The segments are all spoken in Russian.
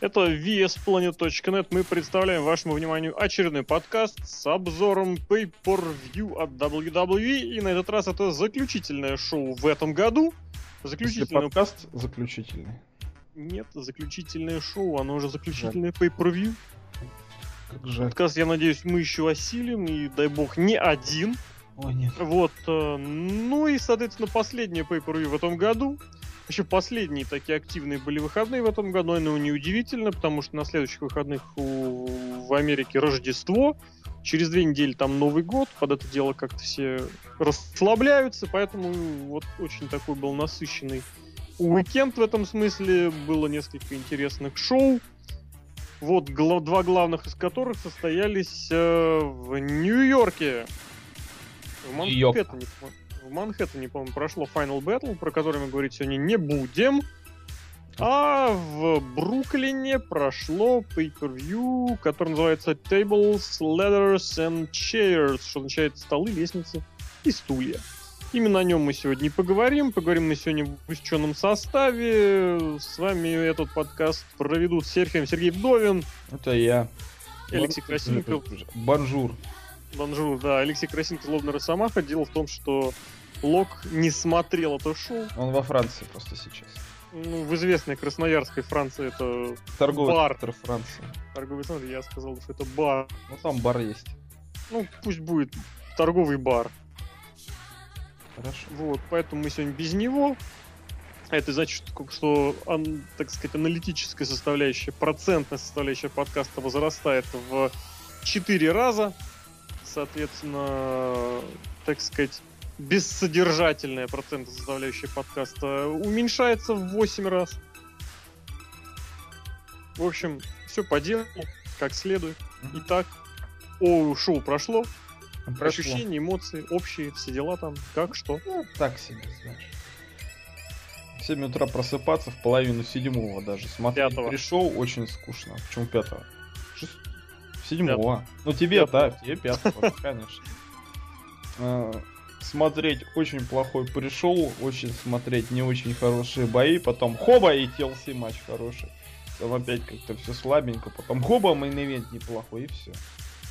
Это vsplanet.net. Мы представляем вашему вниманию очередной подкаст с обзором Pay-Per-View от WWE. И на этот раз это заключительное шоу в этом году. Заключительный подкаст заключительный. Нет, заключительное шоу, оно уже заключительное Pay-Per-View. Как жаль. Подкаст, я надеюсь, мы еще осилим, и дай бог, не один. Ой, нет. Вот, э, ну и, соответственно, последнее Pay-Per-View в этом году. Еще последние такие активные были выходные в этом году, но неудивительно, потому что на следующих выходных у... в Америке Рождество, через две недели там Новый год, под это дело как-то все расслабляются, поэтому вот очень такой был насыщенный уикенд в этом смысле, было несколько интересных шоу, вот гла- два главных из которых состоялись э, в Нью-Йорке. В. Манхэттене, в Манхэттене, по-моему, прошло Final Battle, про который мы говорить сегодня не будем. А в Бруклине прошло pay-per-view, который называется Tables, Ladders and Chairs, что означает столы, лестницы и стулья. Именно о нем мы сегодня и поговорим. Поговорим мы сегодня в усеченном составе. С вами этот подкаст проведут Серхием Сергей Вдовин, Это я. Алексей Красильников. Бонжур. Бонжур, да, Алексей Красильников, Злобный Росомаха. Дело в том, что Лок не смотрел это шоу. Он во Франции просто сейчас. Ну, в известной Красноярской Франции это Торговый Бар. центр Франции. торговый центр. Я сказал, что это бар. Ну там бар есть. Ну, пусть будет торговый бар. Хорошо. Вот, поэтому мы сегодня без него. Это значит, что- так сказать, аналитическая составляющая, процентная составляющая подкаста возрастает в 4 раза. Соответственно, так сказать, бессодержательная процентная составляющая подкаста уменьшается в 8 раз. В общем, все по делу, как следует. Итак, о, шоу прошло, Прошло. ощущения, эмоции, общие, все дела там, как, что. Ну, так себе, знаешь. В 7 утра просыпаться, в половину седьмого даже. Смотреть Пятого. пришел, очень скучно. Почему пятого? Шест- Седьмого. Ну тебе, Пятого. да, тебе пятого, конечно. Смотреть очень плохой пришел, очень смотреть не очень хорошие бои, потом хоба и TLC матч хороший. Там опять как-то все слабенько, потом хоба main event неплохой и все.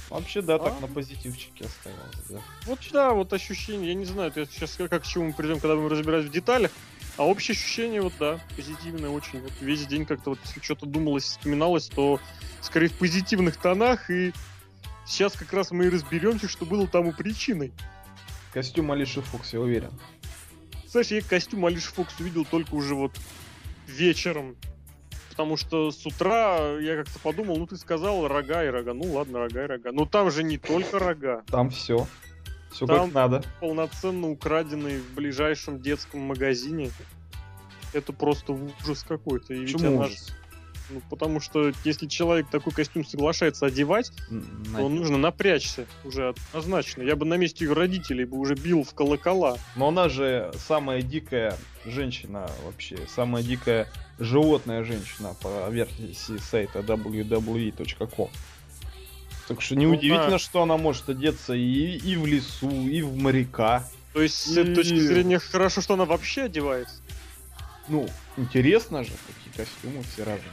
Вообще, да, так А. на позитивчике оставалось, да. Вот да, вот ощущение, я не знаю, это сейчас как, как к чему мы придем, когда будем разбирать в деталях, а общее ощущение, вот да, позитивное очень. Вот весь день как-то вот если что-то думалось, вспоминалось, то скорее в позитивных тонах, и сейчас как раз мы и разберемся, что было тому причиной. Костюм Алиши Фокс, я уверен. Знаешь, я костюм Алиши Фокс увидел только уже вот вечером. Потому что с утра я как-то подумал, ну ты сказал рога и рога. Ну ладно, рога и рога. Но там же не только рога. Там все. Все Там- как надо. полноценно украденный в ближайшем детском магазине. Это просто ужас какой-то. И ведь Почему ж- ужас? Ну, потому что если человек такой костюм соглашается одевать, М, то нужно напрячься уже однозначно. Я бы на месте ее родителей бы уже бил в колокола. Но она же самая дикая женщина вообще, самая дикая животная женщина по версии сайта www.com. Так что Ну неудивительно, да. что она может одеться и, и в лесу, и в моряка. То есть, с этой точки И- зрения, хорошо, что она вообще одевается. Ну, интересно же, какие костюмы все разные.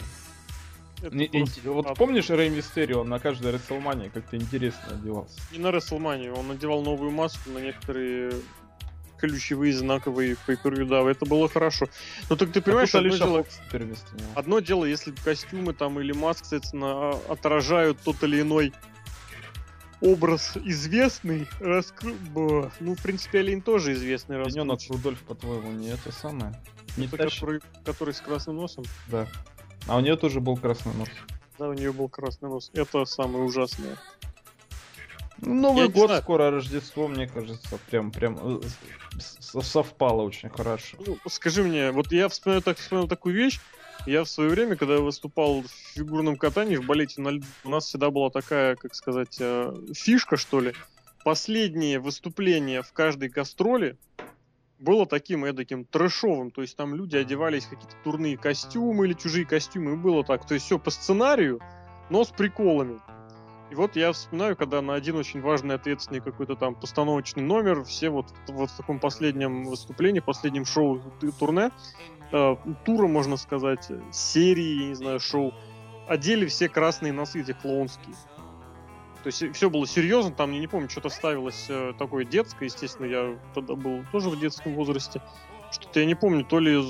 Не- просто вот а- помнишь Рэй Мистерио, он на каждой Рестлмании как-то интересно одевался. Не на Рестлманию, он надевал новую маску на некоторые ключевые знаковые pay да, это было хорошо. Но так ты понимаешь, а одно дело. Одно дело, если костюмы там или маски, соответственно, а- отражают тот или иной образ известный, раскры... Ну, в принципе, Алин тоже известный раскрученный. Рудольф, по-твоему, не это самое? Не Это который, который с красным носом. Да. А у нее тоже был красный нос. Да, у нее был красный нос. Это самое ужасное. Ну, Новый Я год знаю. скоро, Рождество, мне кажется, прям, прям э, совпало очень хорошо. Ну, скажи мне, вот я вспоминаю, так, вспомнил такую вещь. Я в свое время, когда я выступал в фигурном катании, в балете на льду, у нас всегда была такая, как сказать, э, фишка, что ли. Последнее выступление в каждой гастроли было таким эдаким трэшовым. То есть там люди одевались в какие-то турные костюмы или чужие костюмы. И было так. То есть все по сценарию, но с приколами. И вот я вспоминаю, когда на один очень важный, ответственный какой-то там постановочный номер, все вот, вот в таком последнем выступлении, последнем шоу турне, э, тура, можно сказать, серии, не знаю, шоу, одели все красные носы, эти клоунские. То есть все было серьезно, там, я не помню, что-то ставилось э, такое детское, естественно, я тогда был тоже в детском возрасте. Что-то я не помню, то ли,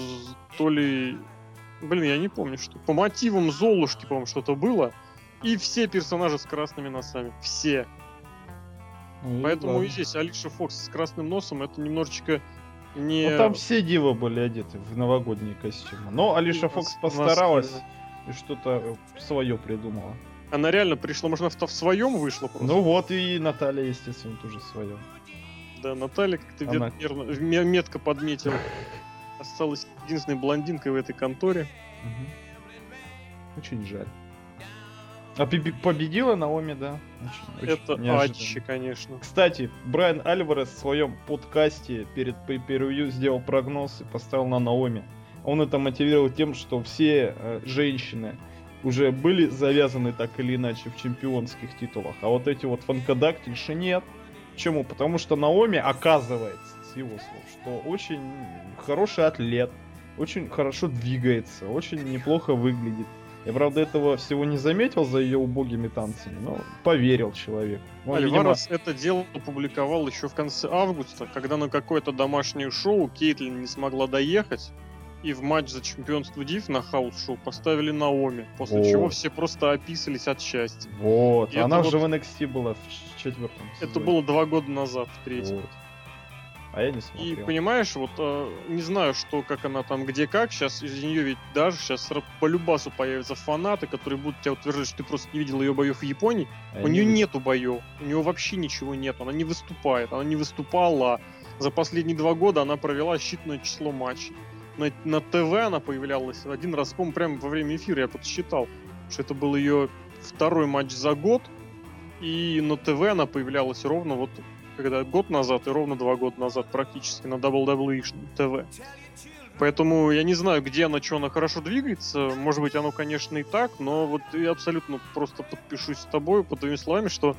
то ли, блин, я не помню, что по мотивам Золушки, по-моему, что-то было. И все персонажи с красными носами, все. Ну, Поэтому ладно. и здесь Алиша Фокс с красным носом, это немножечко не... Ну там все дивы были одеты в новогодние костюмы. Но Алиша Фокс постаралась и что-то свое придумала. Она реально пришла, может, она в своем вышла просто? Ну вот и Наталья, естественно, тоже в своем. Да, Наталья как-то она... верно, метко подметила. Осталась единственной блондинкой в этой конторе. Угу. Очень жаль. А победила Наоми, да. Очень, Это очень Ачи, конечно. Кстати, Брайан Альварес в своем подкасте перед pay сделал прогноз и поставил на Наоми. Он это мотивировал тем, что все э, женщины уже были завязаны так или иначе в чемпионских титулах, а вот эти вот фанкадактиши нет. Почему? Потому что Наоми оказывается, с его слов, что очень хороший атлет, очень хорошо двигается, очень неплохо выглядит. Я, правда, этого всего не заметил за ее убогими танцами, но поверил человек. Ну, Альварес видимо... это дело опубликовал еще в конце августа, когда на какое-то домашнее шоу Кейтлин не смогла доехать, и в матч за чемпионство Див на house show поставили Наоми, после вот. чего все просто описались от счастья. Вот, и она уже вот... в NXT была в четвертом сезоне. Это было два года назад, в третьем. Вот. А я не смотрел. И понимаешь, вот э, не знаю, что, как она там, где как. Сейчас из нее ведь даже сейчас по любасу появятся фанаты, которые будут тебя утверждать, что ты просто не видел ее боев в Японии. А у нее не... нету боев. У нее вообще ничего нет. Она не выступает. Она не выступала. За последние два года она провела считанное число матчей. На, на ТВ она появлялась один раз, по прямо во время эфира я подсчитал, что это был ее второй матч за год. И на ТВ она появлялась ровно вот когда год назад и ровно два года назад практически на WWE TV. Поэтому я не знаю, где она, что она хорошо двигается. Может быть, оно, конечно, и так, но вот я абсолютно просто подпишусь с тобой под твоими словами, что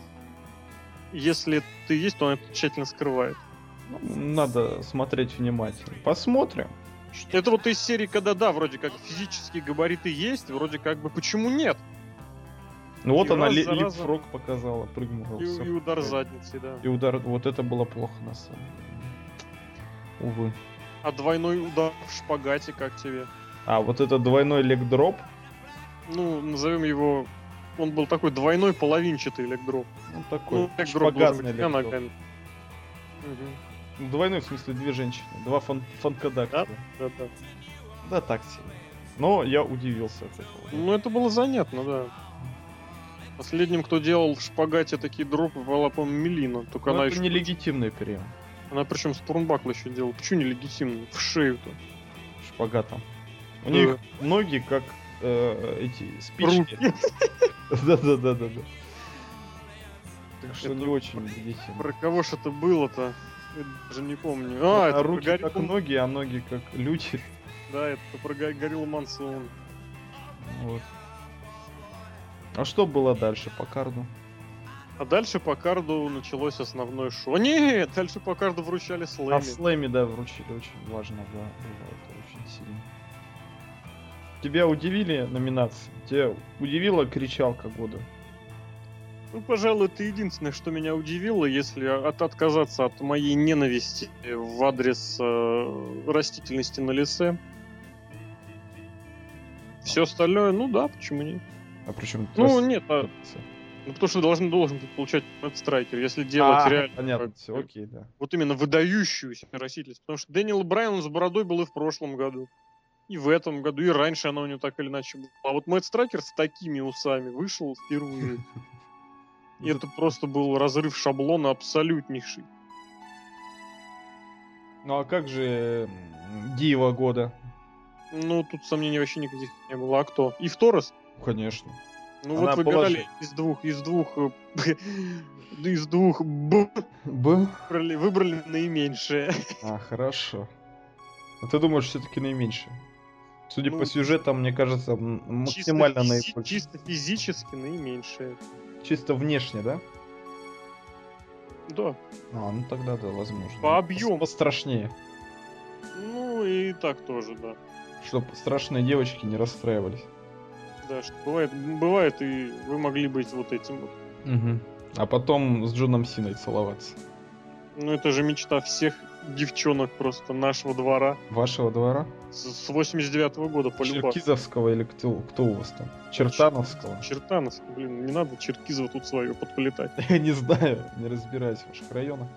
если ты есть, то она это тщательно скрывает. Надо смотреть внимательно. Посмотрим. Это вот из серии, когда да, вроде как физические габариты есть, вроде как бы почему нет? Ну вот и она ли, липфрог показала, прыгнула. И, и удар задницей, да. И удар, вот это было плохо на самом деле. Увы. А двойной удар в шпагате как тебе? А, вот это двойной легдроп? Ну, назовем его... Он был такой двойной половинчатый легдроп. Ну, такой ну, легдроп шпагатный легдроп. Угу. Двойной, в смысле, две женщины. Два фан фанкадакта. Да, да, да. Да, так себе. Но я удивился от этого. Ну, это было занятно, да. Последним, кто делал в шпагате такие дропы, была, по-моему, Мелина. Только Но она это еще... нелегитимный прием. Она причем с Турнбакла еще делала. Почему нелегитимный? В шею-то. Шпагатом. У да. них ноги как э, эти спички. Да-да-да-да-да. Так что не очень легитимно. Про кого ж это было-то? Даже не помню. А, а руки как ноги, а ноги как люди. Да, это про Горилла Мансон. Вот. А что было дальше по карду? А дальше по карду началось основное шоу. Нет, дальше по карду вручали слэми. А слэми, да, вручили. Очень важно было. было это очень сильно. Тебя удивили номинации? Тебя удивила кричалка года? Ну, пожалуй, это единственное, что меня удивило, если от отказаться от моей ненависти в адрес э, растительности на лице. Все остальное, ну да, почему нет? А причем... Ну, нет, а... Ну, потому что должен, должен получать страйкер, если делать а, реально... понятно, все, окей, да. Вот именно выдающуюся растительность. Потому что Дэниел Брайан с бородой был и в прошлом году. И в этом году, и раньше она у него так или иначе была. А вот Мэтт Страйкер с такими усами вышел впервые. И это просто был разрыв шаблона абсолютнейший. Ну а как же Дива года? Ну, тут сомнений вообще никаких не было. А кто? И в Торрес? Конечно. Ну Она вот выбирали положи... из двух, из двух, э, из двух б, б? Выбрали, выбрали наименьшее. А, хорошо. А ты думаешь, все-таки наименьшее? Судя ну, по сюжетам, мне кажется, максимально чисто наибольшее. Чисто физически наименьшее. Чисто внешне, да? Да. А, ну тогда да, возможно. По объему. Пострашнее. Ну и так тоже, да. Чтобы страшные девочки не расстраивались. Да, что бывает, бывает, и вы могли быть вот этим вот. Мгм. А потом с Джоном Синой целоваться. Ну, это же мечта всех девчонок просто нашего двора. Вашего двора? С, с 89 года по Черкизовского или кто, кто у вас там? Чертановского? Чертановского, блин, не надо Черкизово тут свое подплетать. Я не знаю, не разбираюсь в ваших районах.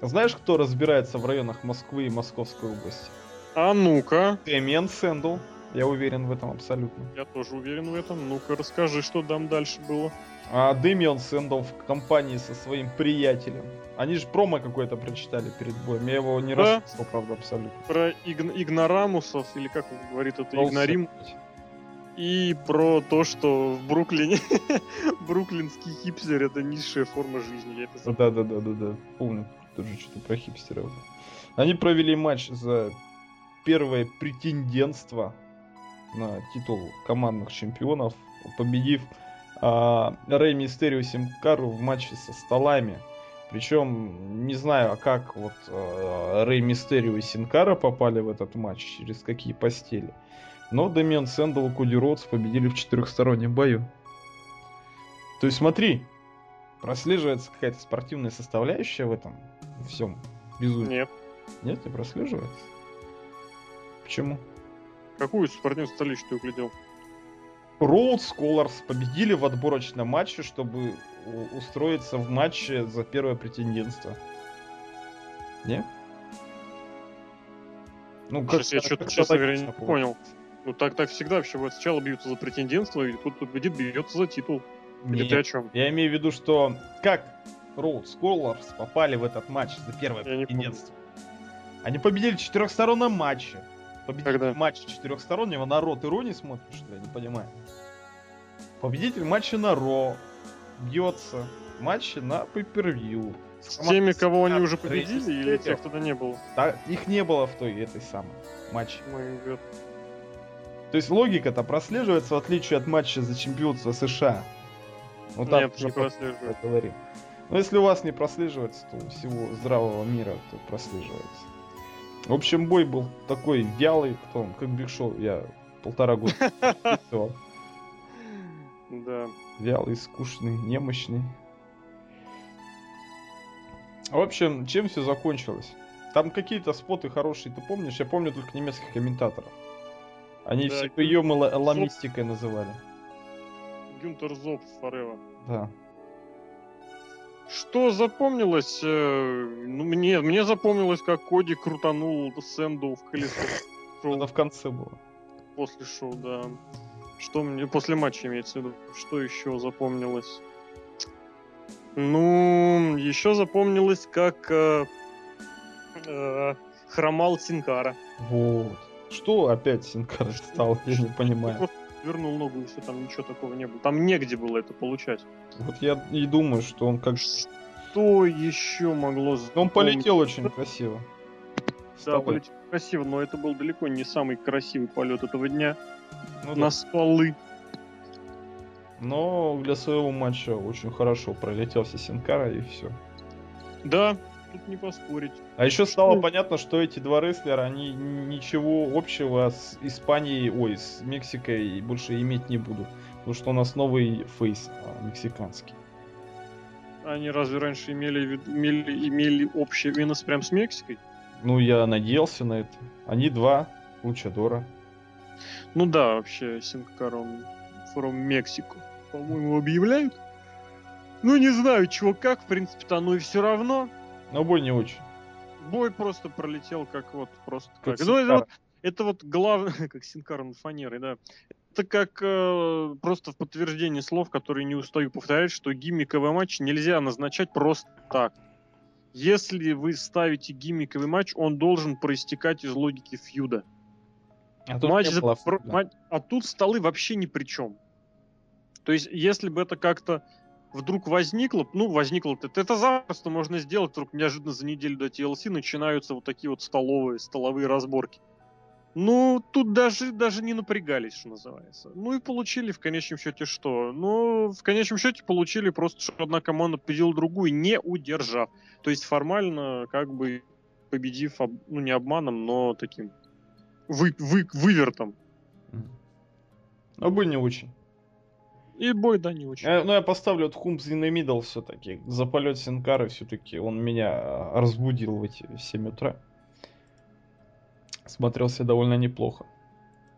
А Знаешь, кто разбирается в районах Москвы и Московской области? А ну-ка, Дэмиан Сэндоу. Я уверен в этом абсолютно. я тоже уверен в этом. Ну-ка, расскажи, что там дальше было. А Дэмиан Сэндоу в компании со своим приятелем. Они же промо какое-то прочитали перед боем. Я его не Да. расслышал, правда, абсолютно. Про игн- ignoramus ов, или как он говорит, это Волосы. игнорим. И про то, что в Бруклине бруклинский хипстер это низшая форма жизни. Я это забыл. Да, да, да, да, да. Помню. Тоже что-то про хипстеров. Они провели матч за первое претендентство на титул командных чемпионов, победив а, Рэй Мистерио Симкару в матче со столами. Причем не знаю, а как вот а, Рэй Мистерио и Синкара попали в этот матч, через какие постели. Но Дэмиан Сэндл и Коди Роудс победили в четырехстороннем бою. То есть смотри, прослеживается какая-то спортивная составляющая в этом всем безумии. Нет. Нет, не прослеживается. Почему? Какую спортивную столицу ты углядел? Роуд Scholars победили в отборочном матче, чтобы устроиться в матче за первое претендентство. Не? Ну, Сейчас я что-то, как честно говоря, не понял. Ну так так всегда вообще. Вот сначала бьются за претендентство, и тут победит, бьется за титул. Или Нет, ты о чем? Я имею в виду, что как Роуд Scholars попали в этот матч за первое Я претендентство? Они победили в четырехсторонном матче. Победитель Когда? матча четырехстороннего на Ро. Ты Ро не смотришь, что? Я не понимаю. Победитель матча на Ро бьется матче на Pay-Per-View. С теми, кого они уже победили, или тех, кто не был? Да, их не было в той этой самой матче. Год. То есть логика-то прослеживается в отличие от матча за чемпионство США. Ну, там Нет, не потом прослеживает. поговорим. Но если у вас не прослеживается, то у всего здравого мира то прослеживается. В общем, бой был такой вялый, он, как Биг Шоу, я полтора года. Да. Вялый, скучный, немощный. В общем, чем все закончилось? Там какие-то споты хорошие, ты помнишь? Я помню только немецких комментаторов. Они Да, все приемы Зоб. ламистикой называли. Гюнтер Зоб Форева. Да. Что запомнилось? э, Ну, мне, мне запомнилось, как Коди крутанул Сэнду в колесо. Это в конце было. после шоу, да. Что мне после матча имеется в виду? Что еще запомнилось? Ну, еще запомнилось, как э, э, хромал Синкара. Вот. Что опять Синкара стал, я не понимаю. Просто вернул ногу, и все, там ничего такого не было. Там негде было это получать. Вот я и думаю, что он как... Что еще могло Он полетел очень красиво. Да, полетел красиво, но это был далеко не самый красивый полет этого дня. Ну на да. столы. Но для своего матча очень хорошо пролетелся Синкара и все. Да, тут не поспорить. А еще стало понятно, что эти два рестлера, они ничего общего с Испанией, ой, с Мексикой больше иметь не будут. Потому что у нас новый фейс а, мексиканский. Они разве раньше имели, имели, имели общее винос прям с Мексикой? Ну, я надеялся на это. Они два лучадора. Ну да, вообще, Синкар, он from Mexico, по-моему, объявляют. Ну, не знаю, чего как, в принципе-то оно и все равно. Но бой не очень. Бой просто пролетел как вот просто Как как. Ну, это вот, это вот главное, как Синкар над фанерой, да. Это как э, просто в подтверждение слов, которые не устаю повторять, что гиммиковый матч нельзя назначать просто так. Если вы ставите гиммиковый матч, он должен проистекать из логики фьюда. А тут Матч за- про- ма- А тут столы вообще ни при чем. То есть, если бы это как-то вдруг возникло, ну, возникло, это, это запросто можно сделать, вдруг неожиданно за неделю до TLC начинаются вот такие вот столовые, столовые разборки. Ну, тут даже, даже не напрягались, что называется. Ну и получили в конечном счете что? Ну, в конечном счете получили просто, что одна команда победила другую, не удержав. То есть формально, как бы, победив, об- ну, не обманом, но таким вы, вы, вывертом. Но бой не очень. И бой, да, не очень. Э, ну, я поставлю от Хумс in the middle все-таки. За полет Синкары все-таки он меня а, разбудил в эти 7 утра. Смотрелся довольно неплохо.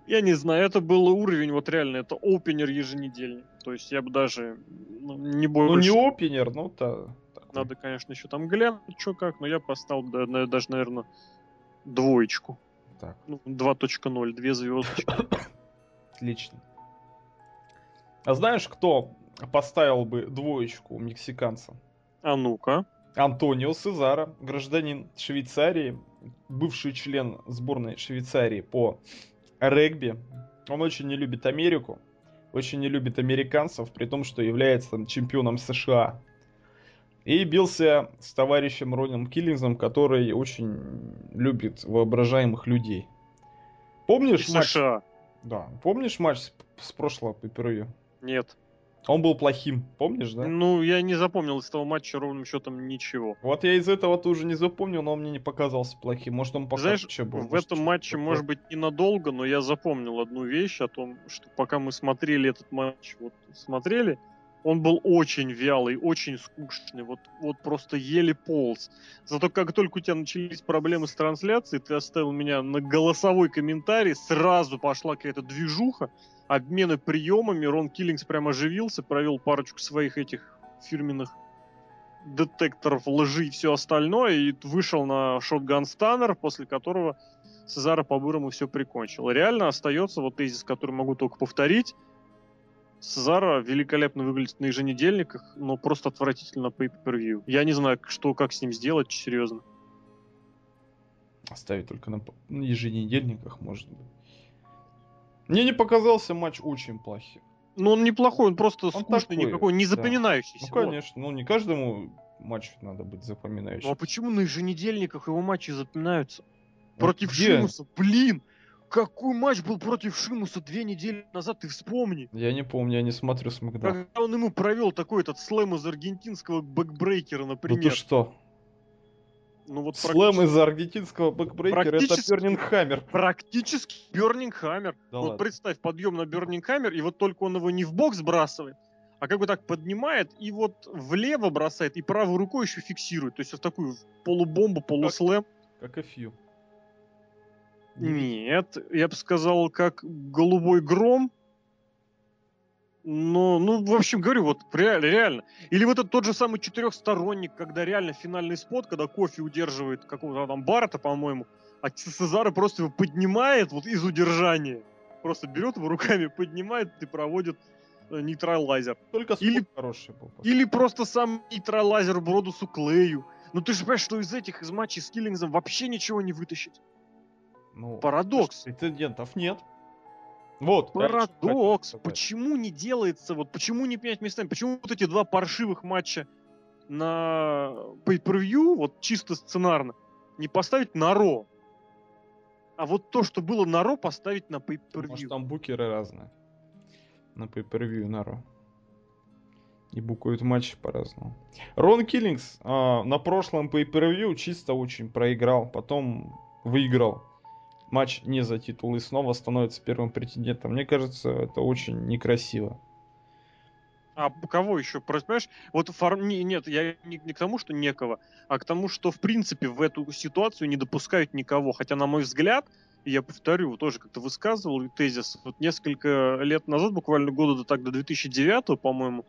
Я не знаю, это был уровень, вот реально, это опенер еженедельный. То есть я бы даже ну, не больше... Ну, не опенер, ну, то... Надо, конечно, еще там глянуть, что как, но я поставил да, на- даже, наверное, двоечку. Так, Ну, 2.0, две звездочки. отлично. А знаешь, кто поставил бы двоечку мексиканца? А ну-ка. Антонио Сезара, гражданин Швейцарии, бывший член сборной Швейцарии по регби. Он очень не любит Америку, очень не любит американцев, при том, что является там чемпионом США. И бился с товарищем Роном Киллингсом, который очень любит воображаемых людей. Помнишь матч? США. Да. Помнишь матч с, с прошлого пейпервью? Нет. Он был плохим, помнишь, да? Ну, я не запомнил из того матча ровным счетом ничего. Вот я из этого тоже не запомнил, но он мне не показался плохим. Может, он пока Знаешь, был. в этом матче, может быть, ненадолго, но я запомнил одну вещь о том, что пока мы смотрели этот матч, вот смотрели, он был очень вялый, очень скучный, вот, вот просто еле полз. Зато как только у тебя начались проблемы с трансляцией, ты оставил меня на голосовой комментарий, сразу пошла какая-то движуха, обмены приемами, Рон Киллингс прям оживился, провел парочку своих этих фирменных детекторов лжи и все остальное, и вышел на шотган станнер, после которого Сезара по-бырому все прикончил. Реально остается вот тезис, который могу только повторить. Сезара великолепно выглядит на еженедельниках, но просто отвратительно по per Я не знаю, что, как с ним сделать, серьезно. Оставить только на еженедельниках, может быть. Мне не показался матч очень плохим. Ну, он неплохой, он просто Он скучный, такой, никакой, не да. запоминающийся. Ну, вот. конечно, ну не каждому матчу надо быть запоминающим. Ну, а почему на еженедельниках его матчи запоминаются? Вот Против где? Шимуса, блин! Какой матч был против Шимуса две недели назад, ты вспомни. Я не помню, я не смотрю Смакдаун. Когда он ему провел такой этот слэм из аргентинского бэкбрейкера, Ну например. ты что? Ну вот Слэм из аргентинского бэкбрейкера это Burning Hammer. Практически Burning Hammer. Да вот ладно. представь, подъем на Burning Hammer, и вот только он его не вбок сбрасывает, а как бы так поднимает и вот влево бросает, и правой рукой еще фиксирует. То есть вот такую полубомбу, полуслэм. Как и Фью. Нет, я бы сказал, как голубой гром. Но, ну, в общем, говорю, вот реально, реально. Или вот этот тот же самый четырехсторонник, когда реально финальный спот, когда кофе удерживает какого-то там Барта, по-моему, а Цезара просто его поднимает вот из удержания. Просто берет его руками, поднимает и проводит э, нейтралайзер. Только Или- хороший был. Или просто сам нейтралайзер Бродусу Клею. Ну ты же понимаешь, что из этих, из матчей с Киллингсом вообще ничего не вытащить. Ну, Парадокс. Прецедентов нет. Вот. Парадокс. сказать. Почему не делается, вот почему не менять местами? Почему вот эти два паршивых матча на pay-per-view, вот чисто сценарно, не поставить на Ро? А вот то, что было на Ро, поставить на Может, pay-per-view. там букеры разные. На pay-per-view на Ро. И букают матчи по-разному. Рон Киллингс а, на прошлом pay-per-view чисто очень проиграл. Потом выиграл матч не за титул и снова становится первым претендентом. Мне кажется, это очень некрасиво. А кого еще? Понимаешь, вот не- нет, я не, не к тому, что некого, а к тому, что в принципе в эту ситуацию не допускают никого. Хотя, на мой взгляд, я повторю, тоже как-то высказывал тезис, вот несколько лет назад, буквально года до, так, до 2009, по-моему,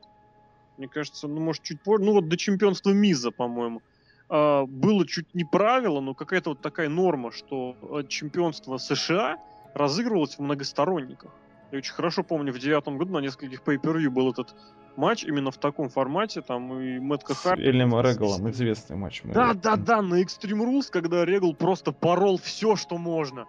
мне кажется, ну, может, чуть позже, ну, вот до чемпионства Миза, по-моему, а, было чуть не правило, но какая-то вот такая норма, что э, чемпионство США разыгрывалось в многосторонниках. Я очень хорошо помню, в девятом году на нескольких pay был этот матч именно в таком формате, там и Мэтт С Харт. Элем Регалом известный матч. Да, да, да, на Extreme Rules, когда Регал просто порол все, что можно.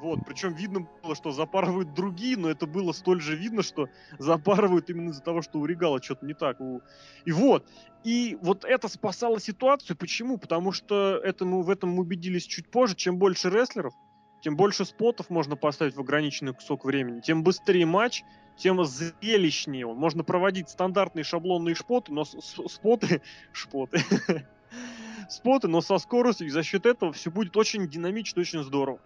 Вот, причем видно было, что запарывают другие, но это было столь же видно, что запарывают именно из-за того, что у Регала что-то не так. И вот, и вот это спасало ситуацию. Почему? Потому что это мы, в этом мы убедились чуть позже. Чем больше рестлеров, тем больше спотов можно поставить в ограниченный кусок времени, тем быстрее матч, тем зрелищнее он. Можно проводить стандартные шаблонные шпоты, но споты, шпоты, споты, но со скоростью, и за счет этого все будет очень динамично, очень здорово.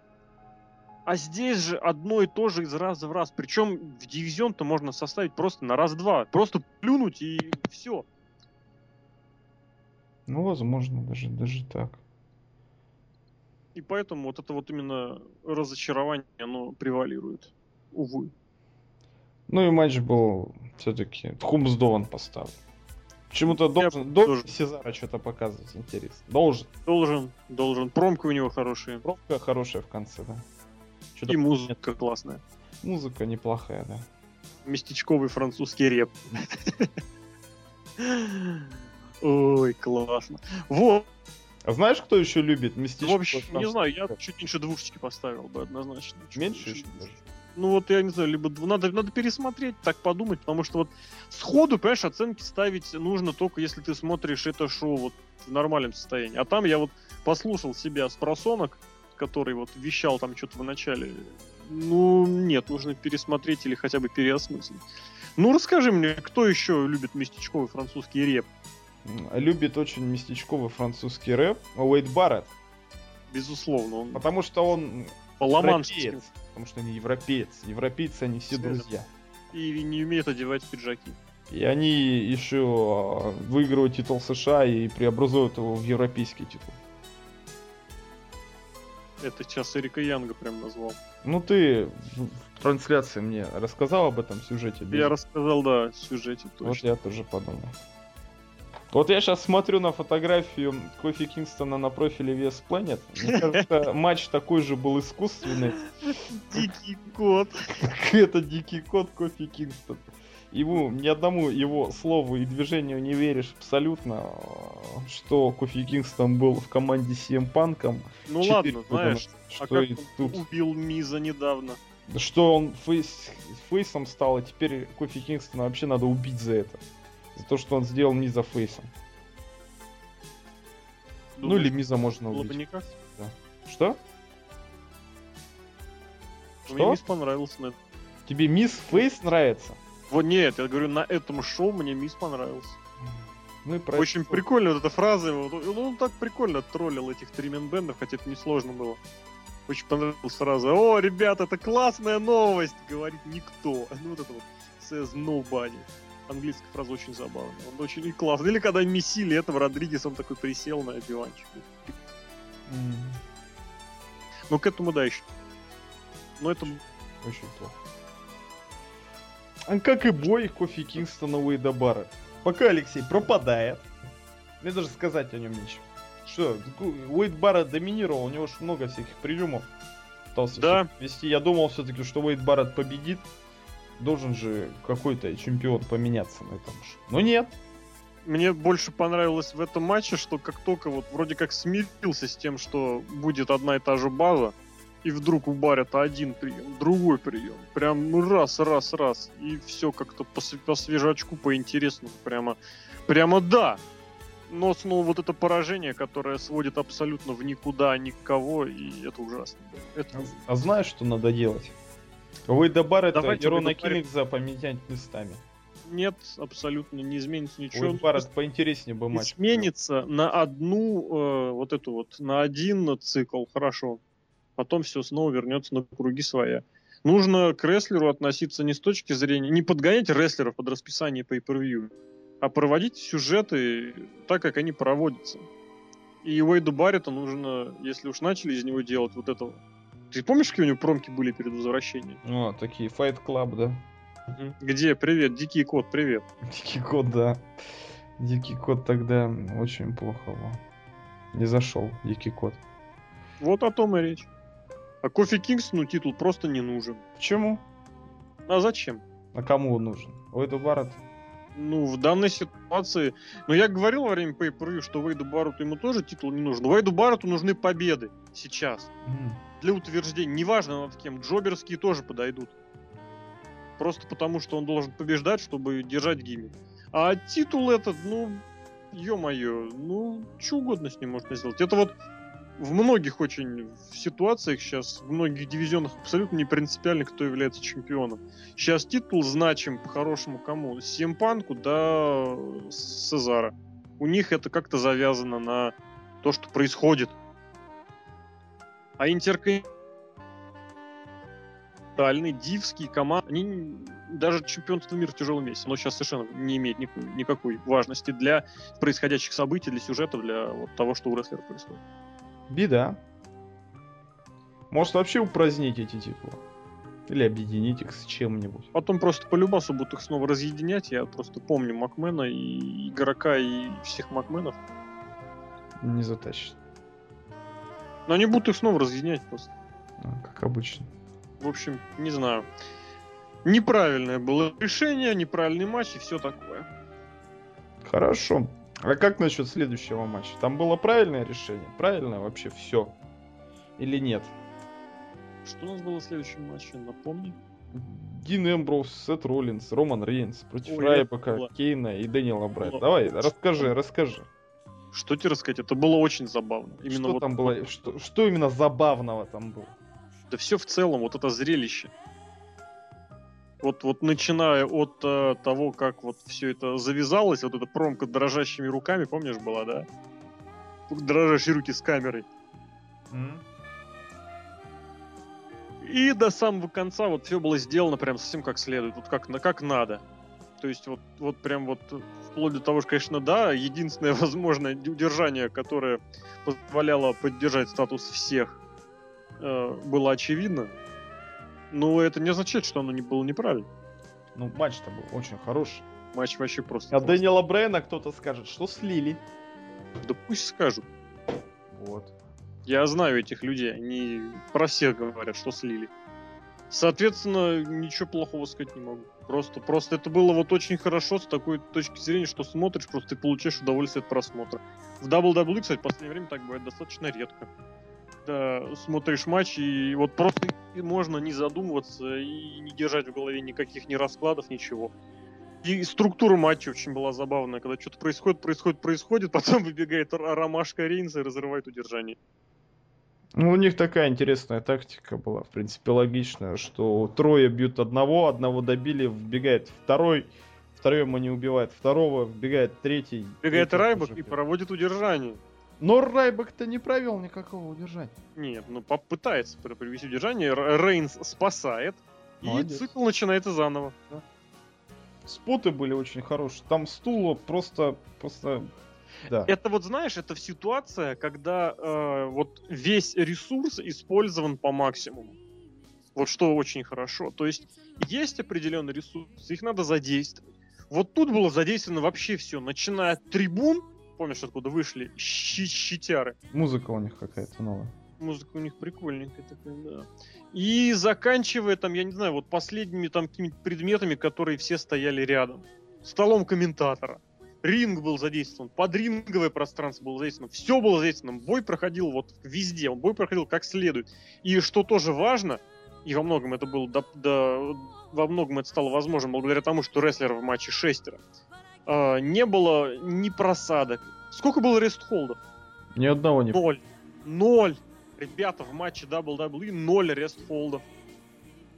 А здесь же одно и то же из раза в раз. Причем в дивизион-то можно составить просто на раз-два. Просто плюнуть и все. Ну, возможно, даже, даже так. И поэтому вот это вот именно разочарование, оно превалирует. Увы. Ну и матч был все-таки Хумсдован поставлен. Почему-то должен, должен Сезара что-то показывать, интересно. Должен. Должен, должен. Промка у него хорошая. Промка хорошая в конце, да. Что-то и музыка нет. классная. Музыка неплохая, да. Местечковый французский реп. Ой, классно. Вот. А знаешь, кто еще любит местечковый В общем, не знаю, я чуть меньше двушечки поставил бы однозначно. Меньше еще даже? ну вот я не знаю, либо надо, надо пересмотреть, так подумать, потому что вот сходу, понимаешь, оценки ставить нужно только если ты смотришь это шоу вот в нормальном состоянии. А там я вот послушал себя с просонок, который вот вещал там что-то в начале. Ну, нет, нужно пересмотреть или хотя бы переосмыслить. Ну, расскажи мне, кто еще любит местечковый французский реп? Любит очень местечковый французский рэп Уэйд Барретт. Безусловно. Он... Потому что он по-ломански потому что они европеец. Европейцы, они все Связан. друзья. И не умеют одевать пиджаки. И они еще а, выигрывают титул США и преобразуют его в европейский титул. Это сейчас Эрика Янга прям назвал. Ну ты в трансляции мне рассказал об этом сюжете? Я рассказал, да, сюжете точно. Вот я тоже подумал. Вот я сейчас смотрю на фотографию Кофи Кингстона на профиле Вес Planet. Мне кажется, матч такой же был искусственный. Дикий кот. Это дикий кот Кофи Кингстон. Ему, ни одному его слову и движению не веришь абсолютно, что Кофи Кингстон был в команде CM Панком. Ну ладно, знаешь, что а как тут... убил Миза недавно. Что он фейс, фейсом стал, а теперь Кофи Кингстона вообще надо убить за это за то, что он сделал Миза фейсом. Думаешь, ну или Миза можно убить. Бы никак? Да. Что? Что? Мне Миз понравился на Тебе Мисс Фейс нравится? Вот нет, я говорю, на этом шоу мне Мисс понравился. Ну и про Очень это... прикольно вот эта фраза его. Ну, он так прикольно троллил этих тримен-бендов, хотя это несложно было. Очень понравилась фраза. О, ребята, это классная новость! Говорит никто. Ну вот это вот. Says nobody английская фраза очень забавная. Он очень классный. Или когда месили этого Родригес, он такой присел на диванчик. Mm. Ну, к этому да еще. Но это... Очень плохо. А как и бой Кофи Кингстона Уэйда Барретт. Пока Алексей пропадает. Мне даже сказать о нем нечего. Что, Уэйд Барретт доминировал, у него же много всяких приемов. Пытался да. вести. Я думал все-таки, что Уэйд Барретт победит должен же какой-то чемпион поменяться на этом же. Но нет. Мне больше понравилось в этом матче, что как только вот вроде как смирился с тем, что будет одна и та же база, и вдруг у Баррета один прием, другой прием. Прям ну, раз, раз, раз. И все как-то по, по свежачку, по интересному. Прямо, прямо да. Но снова вот это поражение, которое сводит абсолютно в никуда никого, и это ужасно. Это... А, а знаешь, что надо делать? Уэйда Барретта и Рона Кингза поменять местами. Нет, абсолютно не изменится ничего. Уэйд Барретт поинтереснее бы матч. Изменится на одну, э, вот эту вот, на один цикл, хорошо. Потом все снова вернется на круги своя. Нужно к рестлеру относиться не с точки зрения, не подгонять рестлеров под расписание pay per а проводить сюжеты так, как они проводятся. И Уэйду Барретту нужно, если уж начали из него делать вот этого ты помнишь, какие у него промки были перед возвращением? О, такие, Fight Club, да. Где? Привет, Дикий Кот, привет. Дикий Кот, да. Дикий Кот тогда очень плохо был. Не зашел, Дикий Кот. Вот о том и речь. А Кофи Кингстону титул просто не нужен. Почему? А зачем? А кому он нужен? Уэйду Барретт? Ну, в данной ситуации... Ну, я говорил во время pay что Вейду Барретту ему тоже титул не нужен. Вейду Барретту нужны победы сейчас. Mm для утверждения, неважно над кем, джоберские тоже подойдут. Просто потому, что он должен побеждать, чтобы держать гиммик. А титул этот, ну, ё-моё, ну, что угодно с ним можно сделать. Это вот в многих очень ситуациях сейчас, в многих дивизионах абсолютно не принципиально, кто является чемпионом. Сейчас титул значим по-хорошему кому? Симпанку, да Сезара. У них это как-то завязано на то, что происходит а интерконтинентальный дивский команд. Они даже чемпионство мира в тяжелом весе, но сейчас совершенно не имеет никакой, никакой важности для происходящих событий, для сюжета, для вот того, что у рестлера происходит. Беда. Может вообще упразднить эти титулы? Или объединить их с чем-нибудь? Потом просто по любасу будут их снова разъединять. Я просто помню Макмена и игрока, и всех Макменов. Не затащит. Но они будут их снова разъединять просто. А, как обычно. В общем, не знаю. Неправильное было решение, неправильный матч и все такое. Хорошо. А как насчет следующего матча? Там было правильное решение? Правильное вообще все? Или нет? Что у нас было в следующем матче? Напомни. Дин Эмброуз, Сет Роллинс, Роман Рейнс против Ой, Райбека, было- Кейна и Дэниела Брайта. Давай, очень расскажи, расскажи. Что тебе рассказать? Это было очень забавно. Именно что вот, там было? Что, что именно забавного там было? Да все в целом, вот это зрелище. Вот, вот начиная от э, того, как вот все это завязалось, вот эта промка дрожащими руками, помнишь, была, да? Дрожащие руки с камерой. И до самого конца вот все было сделано прям совсем как следует, вот как, на- как надо. То есть вот, вот прям вот вплоть до того, что, конечно, да, единственное возможное удержание, которое позволяло поддержать статус всех, э, было очевидно. Но это не означает, что оно не было неправильно. Ну, матч-то был очень хороший. Матч вообще просто... А классный. Дэниела Брайна кто-то скажет, что слили. Да пусть скажут. Вот. Я знаю этих людей, они про всех говорят, что слили. Соответственно, ничего плохого сказать не могу. Просто, просто это было вот очень хорошо с такой точки зрения, что смотришь, просто ты получаешь удовольствие от просмотра. В WWE, кстати, в последнее время так бывает достаточно редко. Когда смотришь матч, и вот просто можно не задумываться и не держать в голове никаких ни раскладов, ничего. И структура матча очень была забавная, когда что-то происходит, происходит, происходит, потом выбегает Ромашка Рейнса и разрывает удержание. Ну, у них такая интересная тактика была, в принципе, логичная, что трое бьют одного, одного добили, вбегает второй, втроем они убивают второго, вбегает третий. Бегает третий Райбок и проводит удержание. Но Райбок-то не провел никакого удержания. Нет, ну попытается пр- привести удержание. Рейнс спасает. И Молодец. цикл начинается заново. Споты были очень хорошие. Там стула просто, просто, да. Это вот, знаешь, это ситуация, когда э, вот весь ресурс использован по максимуму. Вот что очень хорошо. То есть есть определенный ресурс, их надо задействовать. Вот тут было задействовано вообще все, начиная от трибун, помнишь, откуда вышли щи- щитяры, Музыка у них какая-то новая. Музыка у них прикольненькая такая, да. И заканчивая там, я не знаю, вот последними там какими-то предметами, которые все стояли рядом. Столом комментатора. Ринг был задействован, подринговое пространство было задействовано, все было задействовано. Бой проходил вот везде, бой проходил как следует. И что тоже важно, и во многом это было, до- до- во многом это стало возможно благодаря тому, что рестлеров в матче шестеро. А, не было ни просадок. Сколько было рестхолдов? Ни одного не... Ноль. Ноль. Ребята, в матче WWE ноль рестфолдов.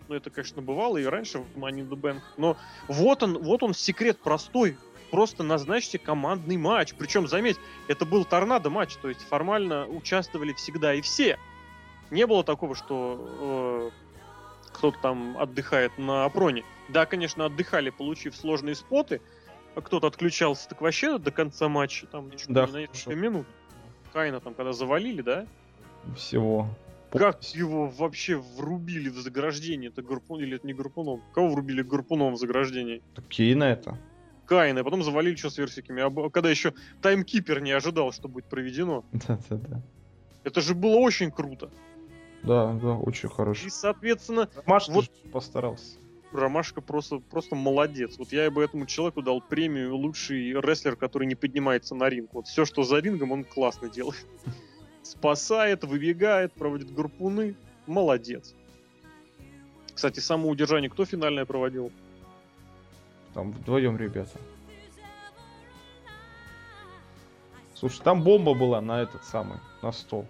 Ну, это, конечно, бывало и раньше в Money in the Bank. Но вот он, вот он секрет простой. Просто назначьте командный матч. Причем, заметь, это был торнадо матч, то есть формально участвовали всегда и все. Не было такого, что э, кто-то там отдыхает на опроне. Да, конечно, отдыхали, получив сложные споты, кто-то отключался так вообще до конца матча, там чуть Да, не на несколько минут. Кайна там, когда завалили, да? Всего. Как его вообще врубили в заграждение? Это гарпун или это не гарпуном? Кого врубили гарпуном в заграждение? Кейна это. Кайна, а потом завалили что с версиками. А когда еще таймкипер не ожидал, что будет проведено. Да-да-да. Это же было очень круто. Да, да, очень И, хорошо. соответственно, Маш вот... постарался. Ромашка просто, просто молодец. Вот я бы этому человеку дал премию лучший рестлер, который не поднимается на ринг. Вот все, что за рингом, он классно делает. Спасает, выбегает, проводит гарпуны. Молодец. Кстати, самоудержание кто финальное проводил? Там вдвоем ребята. Слушай, там бомба была на этот самый, на стол.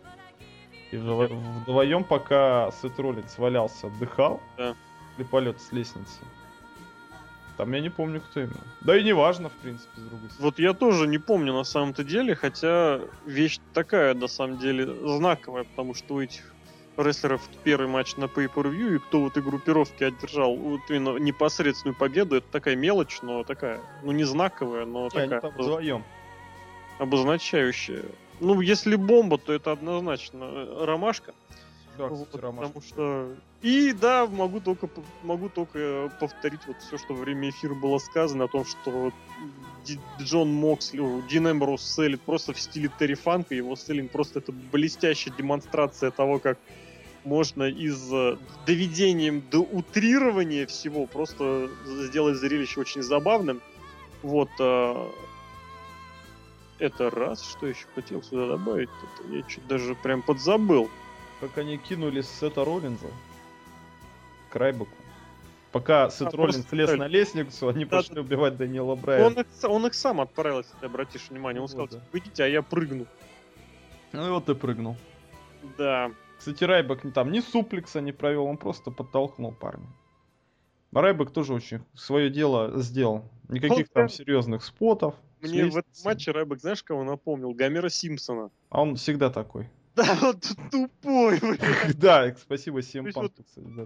И вдво- вдвоем, пока Сет Роллинс валялся, отдыхал. Да. Или полет с лестницы. Там я не помню, кто именно. Да и не важно, в принципе, с другой стороны. Вот я тоже не помню на самом-то деле, хотя вещь такая, на самом деле, знаковая, потому что у этих рестлеров первый матч на Pay-Per-View, и кто в этой группировке одержал вот именно непосредственную победу, это такая мелочь, но такая, ну не знаковая, но Не, такая они там вдвоем. обозначающая. Ну, если бомба, то это однозначно ромашка. Да, Вот, кстати, Ромашка. потому что... И да, могу только, могу только повторить вот все, что во время эфира было сказано, о том, что Ди- Джон Моксли, Дин Эмброуз селит просто в стиле Терри Фанка, его селлинг просто это блестящая демонстрация того, как можно из э, доведением до утрирования всего просто сделать зрелище очень забавным. Вот э, это раз, что еще хотел сюда добавить, это я чуть даже прям подзабыл. Как они кинули Сета Роллинза к Райбеку. Пока Сет А, Роллинз просто лез на лестницу, они Да, пошли да. убивать Даниэла Он Брайана. их, с- он их сам отправил, если ты обратишь внимание. Он Вот, сказал, да. типа, идите, а я прыгну. Ну и вот ты прыгнул. Да. Кстати, Райбек там ни суплекса не провел, он просто подтолкнул парня. А Райбек тоже очень свое дело сделал. Никаких Он там серьезных спотов. Мне в этом матче Райбек, знаешь, кого напомнил? Гомера Симпсона. А он всегда такой. Да, вот тупой. Да, спасибо всем вот-.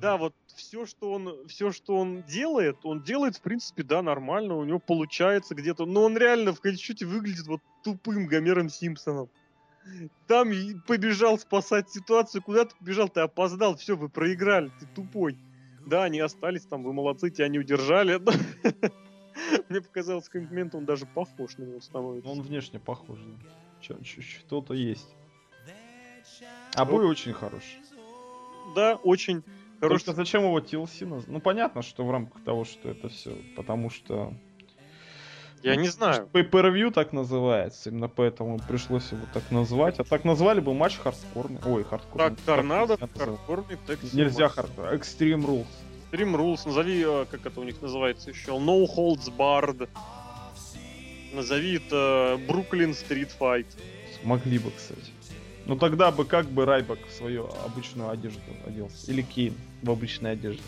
Да, вот все, что он, все, что он делает, он делает, в принципе, да, нормально, у него получается где-то. Но он реально в конечном выглядит вот тупым Гомером Симпсоном. Там побежал спасать ситуацию, куда ты побежал, ты опоздал, все, вы проиграли, ты тупой. Да, они остались там, вы молодцы, тебя не удержали. Мне показалось, в момент он даже похож на него становится. Он внешне похож. Что-то есть. А бой очень хороший. Да, очень хороший. Только зачем его TLC наз- Ну понятно, что в рамках того, что это все, потому что Я не знаю. Pay per view так называется, именно поэтому пришлось его так назвать. А так назвали бы матч хардкорный. Ой, хардкорный. Так, торнадо, хардкорный тег Нельзя хардкор. Extreme Rules. Extreme Rules, назови, э, как это у них называется еще, No Holds Barred. Назови это Brooklyn Street Fight. Могли бы, кстати. Ну тогда бы как бы Райбак в свою обычную одежду оделся. Или Кейн в обычной одежде.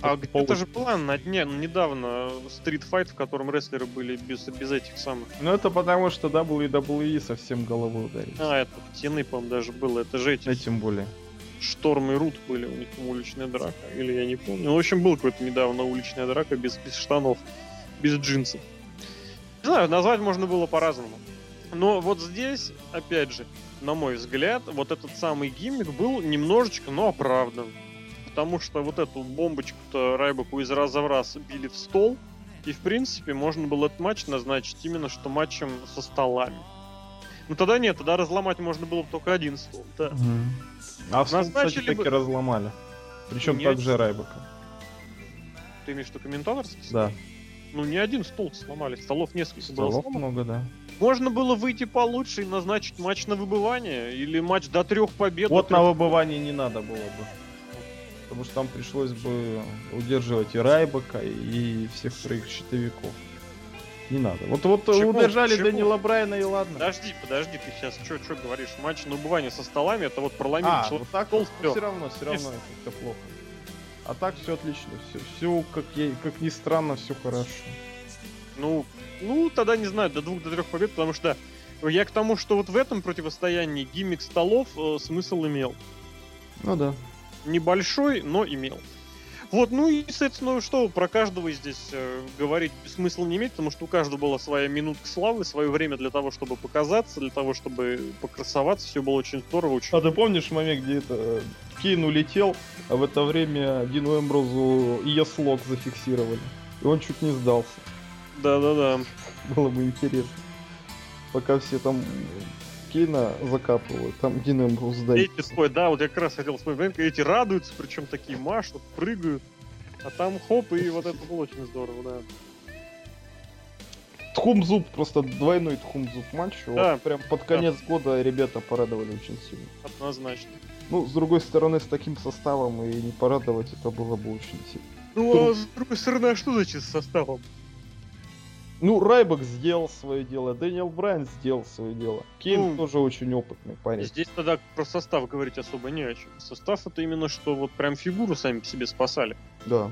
А Как-то где-то по же была на дне, ну, недавно стрит файт, в котором рестлеры были без, без этих самых. Ну это потому, что WWE совсем головой ударили. А, это в Тины, по-моему, даже было. Это же эти Да, тем более. Шторм и Рут были, у них там уличная драка. Или я не помню. Ну, в общем, был какой-то недавно уличная драка без, без штанов, без джинсов. Не знаю, назвать можно было по-разному. Но вот здесь, опять же, на мой взгляд, вот этот самый гиммик был немножечко, но оправдан. Потому что вот эту бомбочку-то Райбаку из раза в раз били в стол. И, в принципе, можно было этот матч назначить именно что матчем со столами. Ну тогда нет, тогда разломать можно было бы только один стол. Да. А в стол, кстати, Назначили таки бы- разломали. Причем Не также Райбака. Ты имеешь в виду комментаторский? Да. Ну, не один стол сломали, столов несколько было Столов сломано. много, да. Можно было выйти получше и назначить матч на выбывание, или матч до трех побед. Вот до на трех- выбывание не надо было бы. Потому что там пришлось бы удерживать и Райбака, и всех троих щитовиков. Не надо. Вот, вот Почему? удержали Почему? Данила Брайана и ладно. Подожди, подожди, ты сейчас что говоришь? Матч на выбывание со столами, это вот проломил а, человек. вот так стол вперед. все равно, все равно это плохо. А так все отлично, все, все как, я, как ни странно, все хорошо. Ну, ну, тогда не знаю, до двух, до трех побед, потому что я к тому, что вот в этом противостоянии гиммик столов э, смысл имел. Ну да. Небольшой, но имел. Вот, ну и, соответственно, что про каждого здесь э, говорить смысла не иметь, потому что у каждого была своя минутка славы, свое время для того, чтобы показаться, для того, чтобы покрасоваться. Все было очень здорово, очень... А ты помнишь момент, где это э, Кейн улетел, а в это время Дину Эмброзу ES-лог зафиксировали. И он чуть не сдался. Да-да-да. Было бы интересно. Пока все там Кейна закапывают, там Дин Эмброуз сдает. Эти свой, да, вот я как раз хотел вспомнить, эти радуются, причем такие машут, прыгают. А там хоп, и вот это было очень здорово, да. Тхумзуб, просто двойной Тхумзуб матч. Да. Вот прям под конец года ребята порадовали очень сильно. Однозначно. Ну, с другой стороны, с таким составом и не порадовать, это было бы очень сильно. Ну, а с другой стороны, а что значит с составом? Ну, Райбок сделал свое дело, Дэниел Брайан сделал свое дело. Кейн Ну, тоже очень опытный парень. Здесь тогда про состав говорить особо не о чем. Состав это именно что вот прям фигуру сами по себе спасали. Да.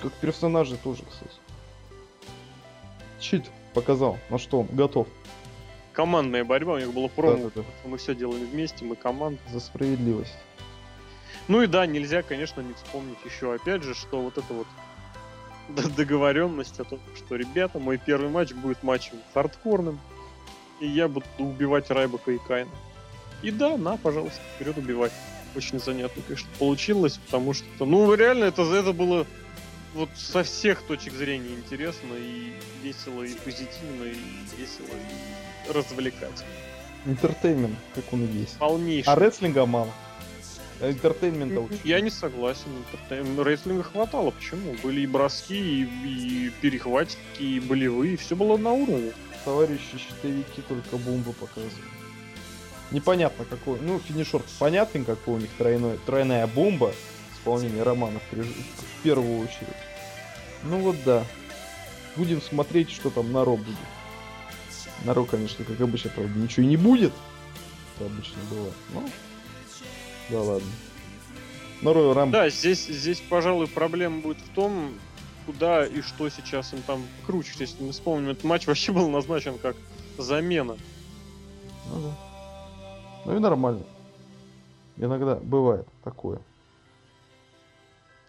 Как персонажи тоже, кстати. Чит показал, на что он готов. Командная борьба, у них было промо. Да-да-да. Мы все делаем вместе, мы команда. За справедливость. Ну и да, нельзя, конечно, не вспомнить еще, опять же, что вот это вот договоренность о том, что, ребята, мой первый матч будет матчем хардкорным, и я буду убивать Райбака и Кайна. И да, на, пожалуйста, вперед убивать. Очень занятно, конечно, получилось, потому что, ну, реально, это, это было вот со всех точек зрения интересно и весело, и позитивно, и весело, и развлекательно. Entertainment, как он и есть. Полнейший. А рестлинга мало. Entertainment а. Я не согласен. Entertain- Рестлинга хватало. Почему? Были и броски, и, и перехватики, и болевые. Все было на уровне. Товарищи щитовики только бомбы показывают. Непонятно какой. Ну, финишер понятен, какой у них тройной, тройная бомба. Исполнение романов приж- в первую очередь. Ну вот да. Будем смотреть, что там на Ро будет. На Ро, конечно, как обычно, правда, ничего и не будет. Это обычно бывает. Но... Да ладно. На Ро Рам... Да, здесь, здесь, пожалуй, проблема будет в том, куда и что сейчас им там круче. Если мы вспомним, этот матч вообще был назначен как замена. Ну да. Ну и нормально. Иногда бывает такое.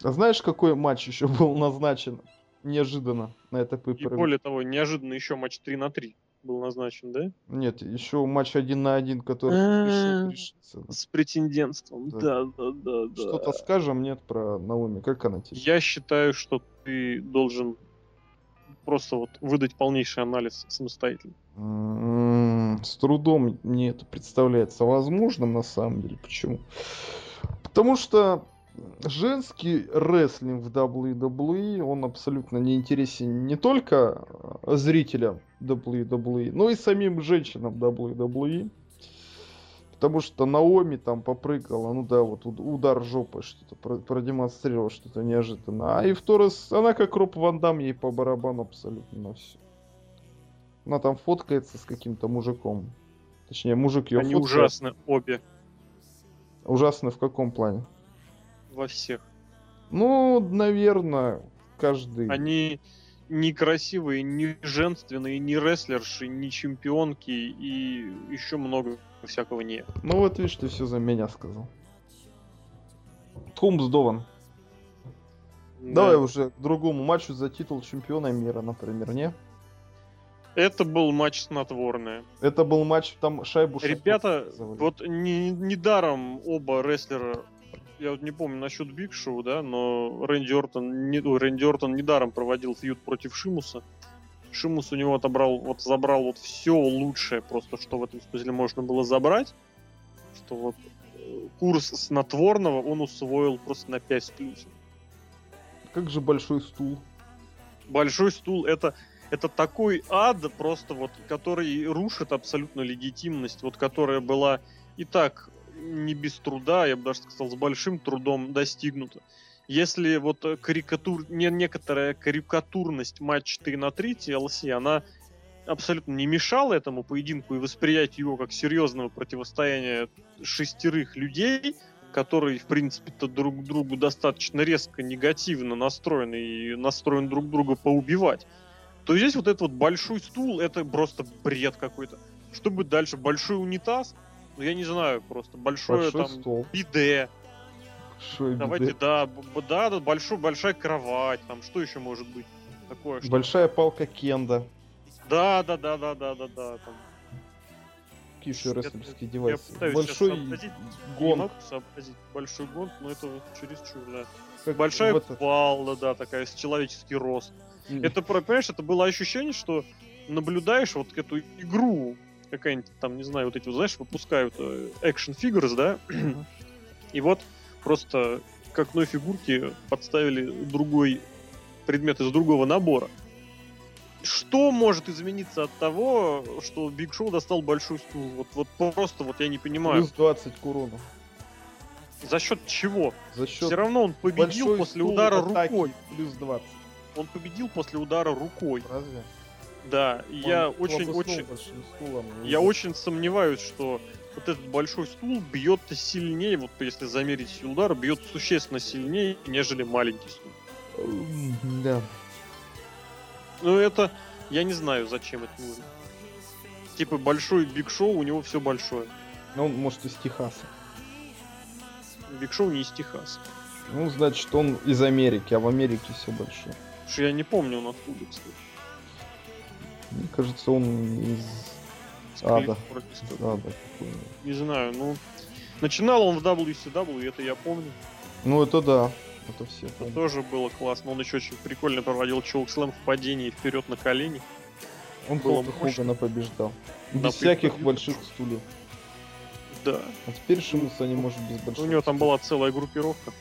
А знаешь, какой матч еще был назначен неожиданно на это И более того, неожиданно еще матч 3 на 3 был назначен, да? Нет, еще матч один на один, который А. да. С претендентством. Да. Да, да, да. Что-то скажем, нет, про Наоми. Как она тебе? Я считаю, что ты должен просто вот выдать полнейший анализ самостоятельно. М, С трудом мне это представляется возможным на самом деле. Почему? Потому что женский рестлинг в WWE, он абсолютно не интересен не только э, зрителям WWE, но и самим женщинам WWE. Потому что Наоми там попрыгала, ну да, вот уд- удар жопой что-то про- продемонстрировал что-то неожиданно. А и в Торрес, она как Роб Ван Дам, ей по барабану абсолютно на все. Она там фоткается с каким-то мужиком. Точнее, мужик ее Они фоткает. ужасны обе Ужасно в каком плане? Во всех. Ну, наверное, каждый. Они некрасивые, не женственные, не рестлерши, не чемпионки и еще много всякого нет. Ну вот видишь, ты все за меня сказал. Тумс Дован. Давай уже к другому матчу за титул чемпиона мира, например, не? Это был матч снотворный. Это был матч, там шайбу Ребята, вот не, недаром оба рестлера, я вот не помню насчет Биг Шоу, да, но Рэнди Ортон, не, ой, Рэнди Ортон недаром проводил фьюд против Шимуса. Шимус у него отобрал, вот забрал вот все лучшее, просто что в этом смысле можно было забрать. Что вот э, курс снотворного он усвоил просто на 5 с плюсом. Как же большой стул. Большой стул это это такой ад просто вот, который рушит абсолютно легитимность, вот которая была и так не без труда, я бы даже сказал, с большим трудом достигнута. Если вот карикатур, не, некоторая карикатурность матча 3 на 3 TLC, она абсолютно не мешала этому поединку и восприятию его как серьезного противостояния шестерых людей, которые, в принципе-то, друг другу достаточно резко негативно настроены и настроены друг друга поубивать, то здесь вот этот вот большой стул, это просто бред какой-то. Что будет дальше? Большой унитаз? Ну, я не знаю, просто большое Большой там стол. биде. Большой Давайте, биде. да, б- да, да, большой, большая кровать, там, что еще может быть такое? что- Большая палка Кенда. Да, да, да, да, да, да, да, там. Какие еще рестлерские девайсы? Большой гонг. Большой гонг, но это вот чересчур, да. как Большая в этот- палла, да, такая, с человеческий рост. М, Это, понимаешь, это было ощущение, что наблюдаешь вот эту игру, какая-нибудь там, не знаю, вот эти, вот, знаешь, выпускают экшен figures, да, и вот просто к одной фигурке подставили другой предмет из другого набора. Что может измениться от того, что Биг Шоу достал большой стул? Вот, вот просто вот я не понимаю. Плюс 20 к урону. За счет чего? За счет Все равно он победил после удара атаки рукой. Плюс 20. Он победил после удара рукой. Разве? Да, я Он очень, хлопнул очень, большим стулом, и я очень сомневаюсь, что вот этот большой стул бьет сильнее, вот если замерить удара, бьет существенно сильнее, нежели маленький стул. Да. Ну это, я не знаю, зачем это нужно. Типа большой Биг Шоу, у него все большое. Ну, он, может, из Техаса. Биг Шоу не из Техаса. Ну, значит, он из Америки, а в Америке все большое. Что я не помню, он откуда, кстати. Мне кажется, он из Ада. Ада. Не знаю, ну... Начинал он в WCW, это я помню. Ну, это да. Это все Это помнят. тоже было классно. Он еще очень прикольно проводил чоук-слэм в падении вперед на колени. Он было Холка мощно. Хогана побеждал. Без всяких больших стульев. Да. А теперь Шимуса не может без больших У него там была целая группировка.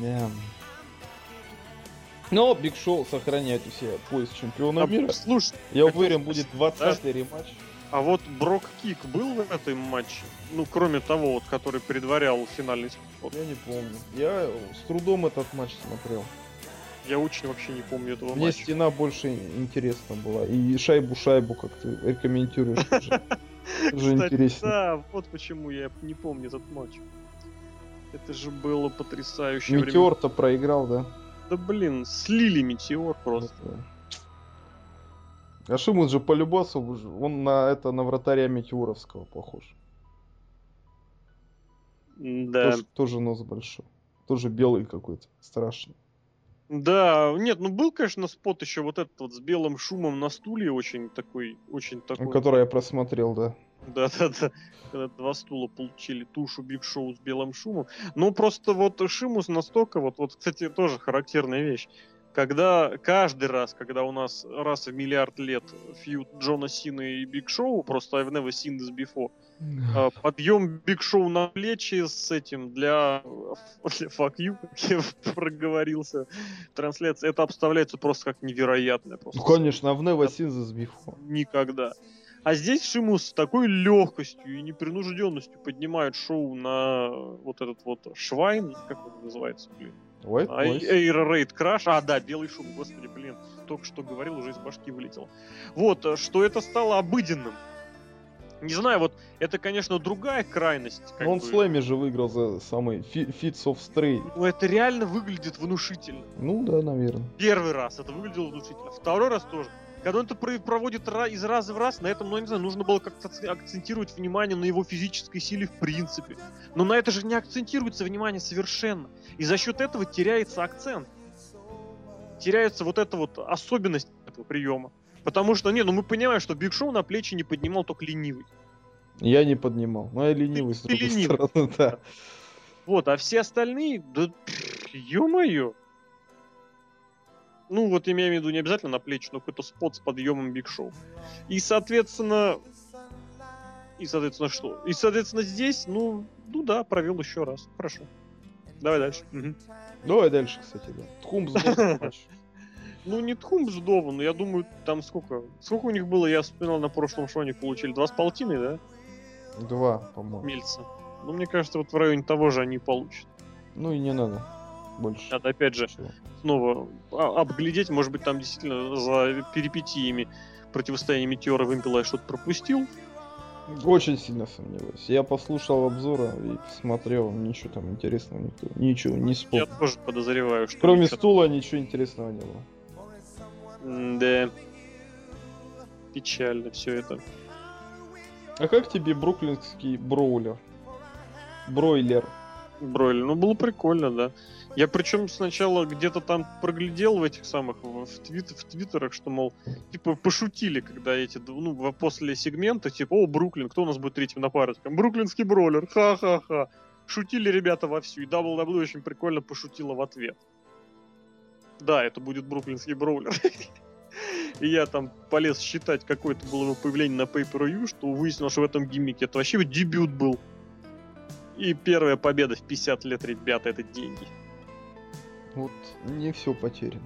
Да. Но Биг Шоу сохраняет у себя пояс чемпиона А, мира. слушай, Я уверен, будет 20-й рематч. а вот Брок Кик был в этом матче? Ну, кроме того, вот, который предварял финальный спот. Я не помню. Я с трудом этот матч смотрел. Я очень вообще не помню этого Мне матча. стена больше интересна была. И шайбу-шайбу, как ты рекомендуешь. интереснее. Да, вот почему я не помню этот матч. Это же было потрясающе. Метеор-то проиграл, да? Да блин, слили метеор просто. А Шимус же по любасу, он на это на вратаря Метеоровского похож. Да. Тоже, тоже нос большой. Тоже белый какой-то, страшный. Да, нет, ну был, конечно, спот еще вот этот вот с белым шумом на стуле, очень такой, очень такой. Который я просмотрел, да. Да, да, да. Когда два стула получили тушу Биг Шоу с белым шумом. Ну, просто вот Шимус настолько, вот, вот, кстати, тоже характерная вещь. Когда каждый раз, когда у нас раз в миллиард лет feud Джона Сина и Биг Шоу, просто I've never seen this before, а, подъем Биг Шоу на плечи с этим для, для fuck you, как я проговорился в трансляции, это обставляется просто как невероятное. Просто Ну, конечно, в Never Seen This Before. никогда. А здесь Шимус с такой легкостью и непринужденностью поднимает шоу на вот этот вот Швайн, как он называется, блин? White А. Air Raid Crash. А, да, белый шум, господи, блин. Только что говорил, уже из башки вылетело. Вот, э, что это стало обыденным. Не знаю, вот это, конечно, другая крайность. как Ну, он бы. в слэме же выиграл за самый Fits of Stray. Но это реально выглядит внушительно. Ну да, наверное. Первый раз это выглядело внушительно. Второй раз тоже. Когда он это про- проводит из раза в раз, на этом, ну, не знаю, нужно было как-то акц- акцентировать внимание на его физической силе в принципе. Но на это же не акцентируется внимание совершенно. И за счет этого теряется акцент. Теряется вот эта вот особенность этого приема. Потому что, не, ну мы понимаем, что Биг Шоу на плечи не поднимал только ленивый. Я не поднимал. Ну, я ленивый, с ты другой ленивый. стороны, да. Вот, а все остальные, да, ё-моё. Ну, вот имею в виду не обязательно на плечи, но какой-то спот с подъемом Биг Шоу. И, соответственно... И, соответственно, что? И, соответственно, здесь, ну, ну да, провел еще раз. Хорошо. Давай дальше. Мгм. Давай дальше, кстати, да. Тхум. Ну, не Тхум Ждова, но я думаю, там сколько... Сколько у них было, я вспоминал на прошлом шоу, они получили два с полтиной, да, Два, по-моему. Мельца? Ну, мне кажется, вот в районе того же они получат. Ну и не надо. Больше. Надо, опять же, Всего. снова а- обглядеть, может быть, там действительно за перипетиями противостояния Метеора Вымпела я что-то пропустил. Очень сильно сомневаюсь. Я послушал обзора и посмотрел, ничего там интересного никто. Ничего, не Я вспомнил. тоже подозреваю, что... Кроме ничего- стула ничего интересного не было. Да. Печально все это. А как тебе бруклинский броулер? Бройлер. Бройлер. Ну, было прикольно, да. Я причем сначала где-то там проглядел в этих самых, в, твит- в твиттерах, что, мол, типа, пошутили, когда эти, ну, после сегмента, типа, о, Бруклин, кто у нас будет третьим напарником? Бруклинский бройлер, ха-ха-ха. Шутили ребята вовсю, и WWE очень прикольно пошутила в ответ. Да, это будет бруклинский броулер. И я там полез считать, какое это было его появление на Pay Per View, что выяснилось, что в этом гиммике это вообще дебют был. И первая победа в 50 лет, ребята, это деньги. Вот не все потеряно.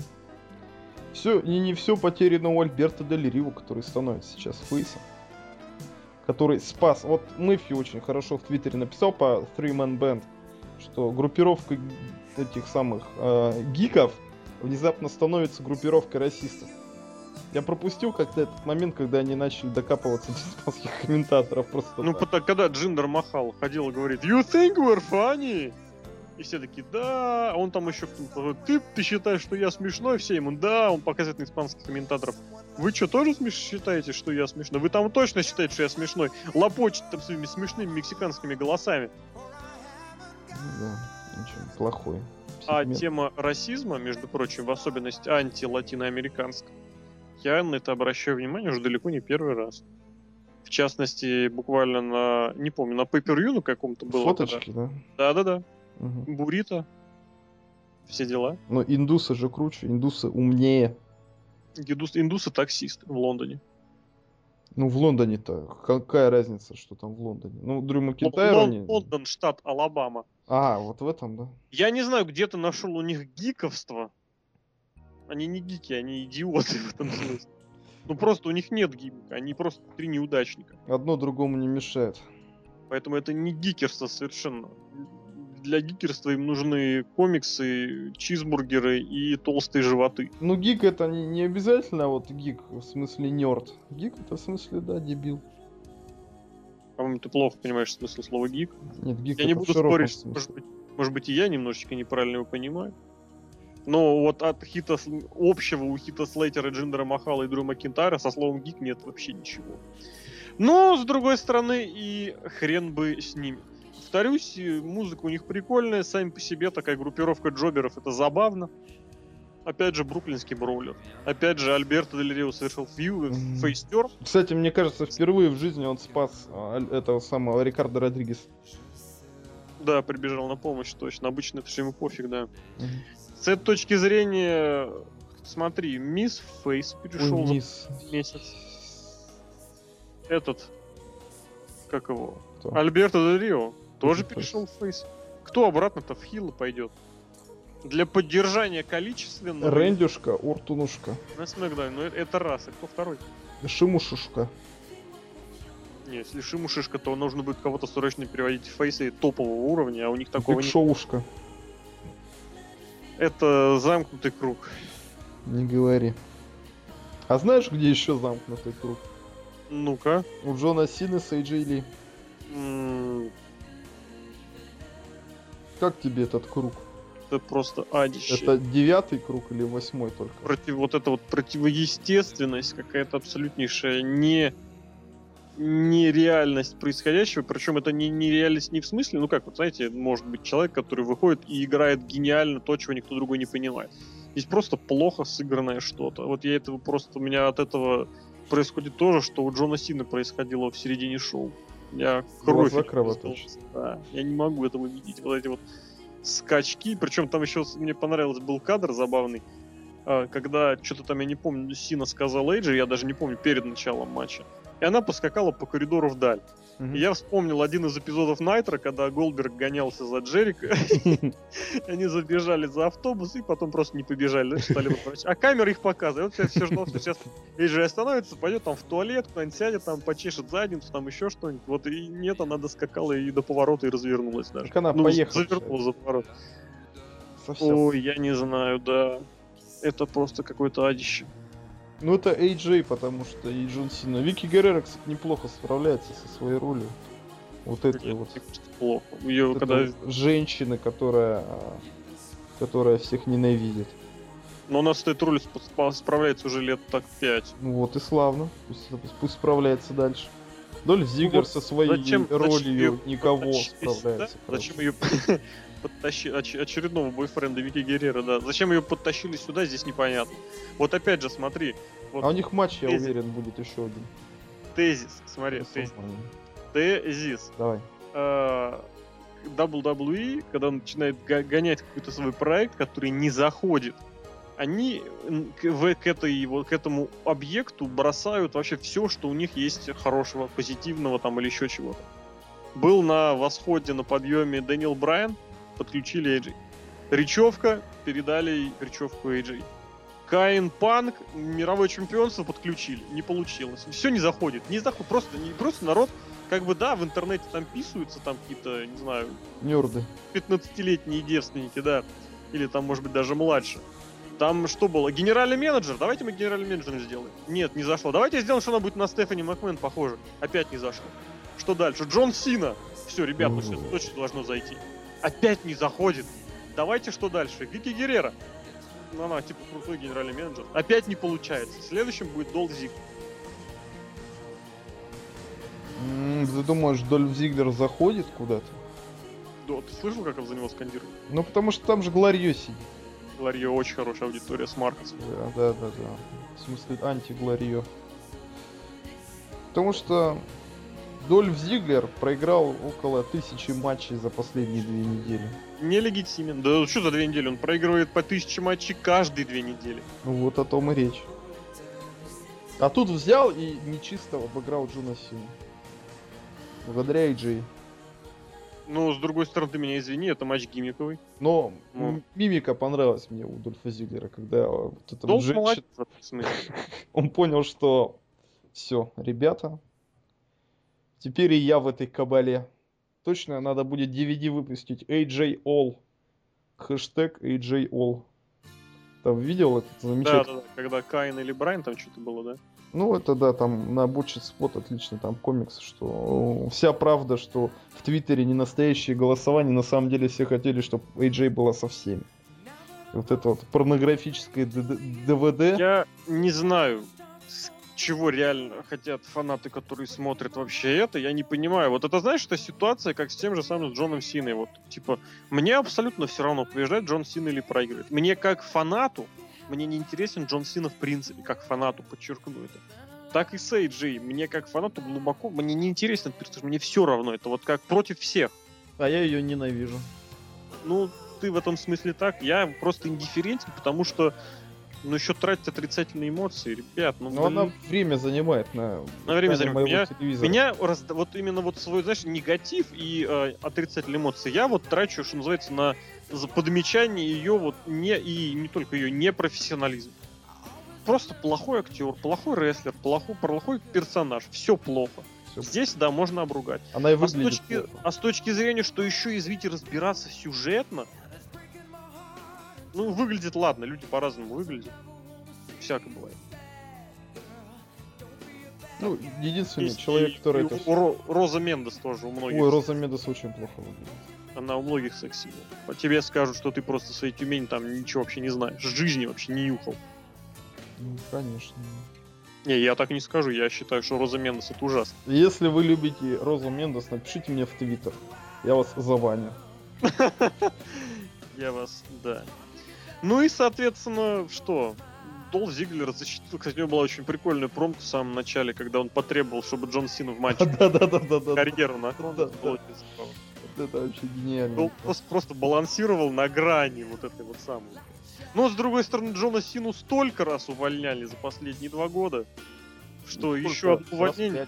Все, и не все потеряно у Альберта Дель Рио, который становится сейчас фейсом. Который спас. Вот Мэфи очень хорошо в Твиттере написал по Three Man Band, что группировка этих самых э, гиков внезапно становится группировкой расистов. Я пропустил как-то этот момент, когда они начали докапываться до испанских комментаторов просто. Ну, так. когда Джиндер Махал ходил и говорит, You think we're funny? И все такие, да, а он там еще ты, ты считаешь, что я смешной? Все ему, да, он показывает на испанских комментаторов. Вы что, тоже смеш... считаете, что я смешной? Вы там точно считаете, что я смешной? Лопочет там своими смешными мексиканскими голосами. Ну да, очень плохой. А сегмент. тема расизма, между прочим, в особенности анти-латиноамериканская, я на это обращаю внимание уже далеко не первый раз. В частности, буквально на, не помню, на pay на каком-то было. Фоточки, да? когда- Да-да-да. Мгм. Бурито. Все дела. Но индусы же круче, индусы умнее. Индус, индусы таксисты в Лондоне. Ну, в Лондоне-то какая разница, что там в Лондоне? Ну, Дрю Макентайр Лон- они- Лондон, штат Алабама. А, вот в этом, да. Я не знаю, где ты нашел у них гиковство. Они не гики, они идиоты в этом смысле. Ну просто у них нет гимика, они просто три неудачника. Одно другому не мешает. Поэтому это не гикерство совершенно. Для гикерства им нужны комиксы, чизбургеры и толстые животы. Ну, гик это не, не обязательно вот гик, в смысле нерд. Гик это в смысле, да, дебил. По-моему, ты плохо понимаешь смысл слова гик. Нет, гик Я не буду спорить, смысле. может быть, может быть и я немножечко неправильно его понимаю. Но вот от хита общего у хита Слейтера, Джиндера Махала и Дрю Макинтайра со словом гик нет вообще ничего. Но, с другой стороны, и хрен бы с ними. Повторюсь, музыка у них прикольная, сами по себе такая группировка джоберов, это забавно. Опять же, бруклинский броулер. Опять же, Альберто Дель Рио совершил фью, Мгм. фейстер. Кстати, мне кажется, впервые в жизни он спас а, этого самого Рикардо Родригес. Да, прибежал на помощь, точно. Обычно это ему пофиг, да. С этой точки зрения, смотри, Мисс Фейс перешел Ой, за месяц. Этот, как его, Кто? Альберто Дель Рио, тоже перешел в Фейс. Кто обратно-то в Хилла пойдет? Для поддержания количественного... Рэндюшка, Уртунушка, На Смэкдауне, ну это, раз, а кто второй? Шимушушка. Не, если Шиму Шишка, то нужно будет кого-то срочно переводить в фейсы топового уровня, а у них такого нет. Бигшоушка. Это замкнутый круг. Не говори. А знаешь, где еще замкнутый круг? Ну-ка. У Джона Сины с AJ Ли. М, Как тебе этот круг? Это просто адище. Это девятый круг или восьмой только? против вот эта вот противоестественность какая-то абсолютнейшая не нереальность происходящего, причем это не нереальность не в смысле, ну как, вот знаете, может быть человек, который выходит и играет гениально то, чего никто другой не понимает. Здесь просто плохо сыгранное что-то. Вот я этого просто, у меня от этого происходит то же, что у Джона Сина происходило в середине шоу. Я кровь. Да, я не могу этого видеть. Вот эти вот скачки, причем там еще мне понравился был кадр забавный, а, когда что-то там, я не помню, Сина сказал Эйджи, я даже не помню, перед началом матча. И она поскакала по коридору вдаль. И я вспомнил один из эпизодов Найтра, когда Голдберг гонялся за Джерика. Они забежали за автобус и потом просто не побежали, стали. А камера их показывает. Вот я все ждал, что сейчас Эйджи остановится, пойдет там в туалет, куда-нибудь сядет, там почешет задницу, там еще что-нибудь. Вот и нет, она доскакала и до поворота и развернулась даже. Так она Ну, поехала. завернула за поворот. Ой, я не знаю, да. Это просто какое-то адище. Ну это AJ, потому что и Джон Сина. Вики Геррера, кстати, неплохо справляется со своей ролью. Вот этой Нет, вот. плохо. Ее вот когда... этой женщины, которая, а, которая всех ненавидит. Но она с этой ролью справляется уже лет так пять. Ну вот и славно. Пусть, пусть справляется дальше. Дольф Зиглер Ну вот со своей зачем- зачем ролью её никого да? справляется. короче. Зачем ее подтащили, очередного бойфренда Вики Геррера, да. Зачем ее подтащили сюда, здесь непонятно. Вот опять же, смотри, вот А у них матч, я Тезис. уверен, будет еще один. тезис, смотри, тезис. Тезис. Давай. э, WWE, когда начинает го- гонять какой-то свой проект, который не заходит, они к, в- к этой, вот, к этому объекту бросают вообще все, что у них есть хорошего, позитивного там или еще чего-то. Был на восходе, на подъеме Дэниел Брайан, подключили AJ. Речевка, передали речевку AJ. Каин Панк, мировое чемпионство подключили, не получилось. Все не заходит, не заходит, просто, не, просто народ как бы да, в интернете там писаются, там какие-то, не знаю, Нерды. 15-летние девственники, да, или там, может быть, даже младше. Там что было? Генеральный менеджер? Давайте мы генеральный менеджером сделаем. Нет, не зашло. Давайте сделаем, что она будет на Стефани Макмен похожа. Опять не зашло. Что дальше? Джон Сина. Все, ребят, ну сейчас точно должно зайти. Опять не заходит. Давайте что дальше? Вики Геррера. Ну, она типа крутой генеральный менеджер. Опять не получается. Следующим будет Дол Зиг. Ты думаешь, Дольф Зиглер заходит куда-то? Да, ты слышал, как за него скандируют? Ну, потому что там же Глорье сидит. Глорье очень хорошая аудитория с Маркосом. Да, да, да, да. В смысле, анти-Глорье. Потому что Дольф Зиглер проиграл около тысячи матчей за последние две недели. Нелегитимен. Да что за две недели? Он проигрывает по тысяче матчей каждые две недели. Ну вот о том и речь. А тут взял и нечисто обыграл Джона Сину. Благодаря AJ. Ну, с другой стороны, ты меня извини, это матч гиммиковый. Но Ну. мимика понравилась мне у Дольфа Зиглера, когда вот Долг женщина- он понял, что все, ребята, теперь и я в этой кабале. Точно надо будет DVD выпустить AJ All. Хэштег AJ All. Там видел этот Да, замечательный? да, да, когда Каин или Брайан там что-то было, да? Ну, это да, там на Бутчет Спот отлично там комикс, что э, вся правда, что в Твиттере не настоящие голосования, на самом деле все хотели, чтобы AJ была со всеми. Вот это вот порнографическое ДВД. Я не знаю, с чего реально хотят фанаты, которые смотрят вообще это, я не понимаю. Вот это, знаешь, это ситуация, как с тем же самым Джоном Синой. Вот, типа, мне абсолютно все равно, побеждает Джон Сина или проигрывает. Мне как фанату, мне не интересен Джон Сина в принципе, как фанату, подчеркну это. Так и с AJ. Мне как фанату глубоко, мне не интересен этот персонаж, мне все равно. Это вот как против всех. А я ее ненавижу. Ну, ты в этом смысле так. Я просто индифферентен, потому что ну, еще тратить отрицательные эмоции, ребят, ну, Но она блин. время занимает на, На время занимает. Меня- телевизора. Меня раз- вот именно вот свой, знаешь, негатив и э, отрицательные эмоции я вот трачу, что называется, на подмечание ее вот не и не только ее непрофессионализм. Просто плохой актер, плохой рестлер, плохой, плохой персонаж, все плохо. Здесь, да, можно обругать. Она и А с, выглядит точки, плохо. а с точки зрения, что еще, извините, разбираться сюжетно, ну, выглядит, ладно, люди по-разному выглядят. Всяко бывает. Ну, единственный Есть человек, и- который и это... у Ро- Роза Мендес тоже у многих. Ой, Роза Медос очень плохо выглядит. Она у многих секси. По тебе скажут, что ты просто своей Тюмень там ничего вообще не знаешь. Жизни вообще не нюхал. Ну, конечно. Не, я так не скажу. Я считаю, что Роза Мендес это ужасно. Если вы любите Розу Мендос, напишите мне в Твиттер. Я вас заваню. Я вас, да. Ну и, соответственно, что? Долф Зиглер защитил. Кстати, у него была очень прикольная промка в самом начале, когда он потребовал, чтобы Джон Сина в матче карьеру на Это вообще гениально. Долф просто, просто балансировал на грани вот этой вот самой. Но, с другой стороны, Джона Сину столько раз увольняли за последние два года, что Ну, еще одно увольнение.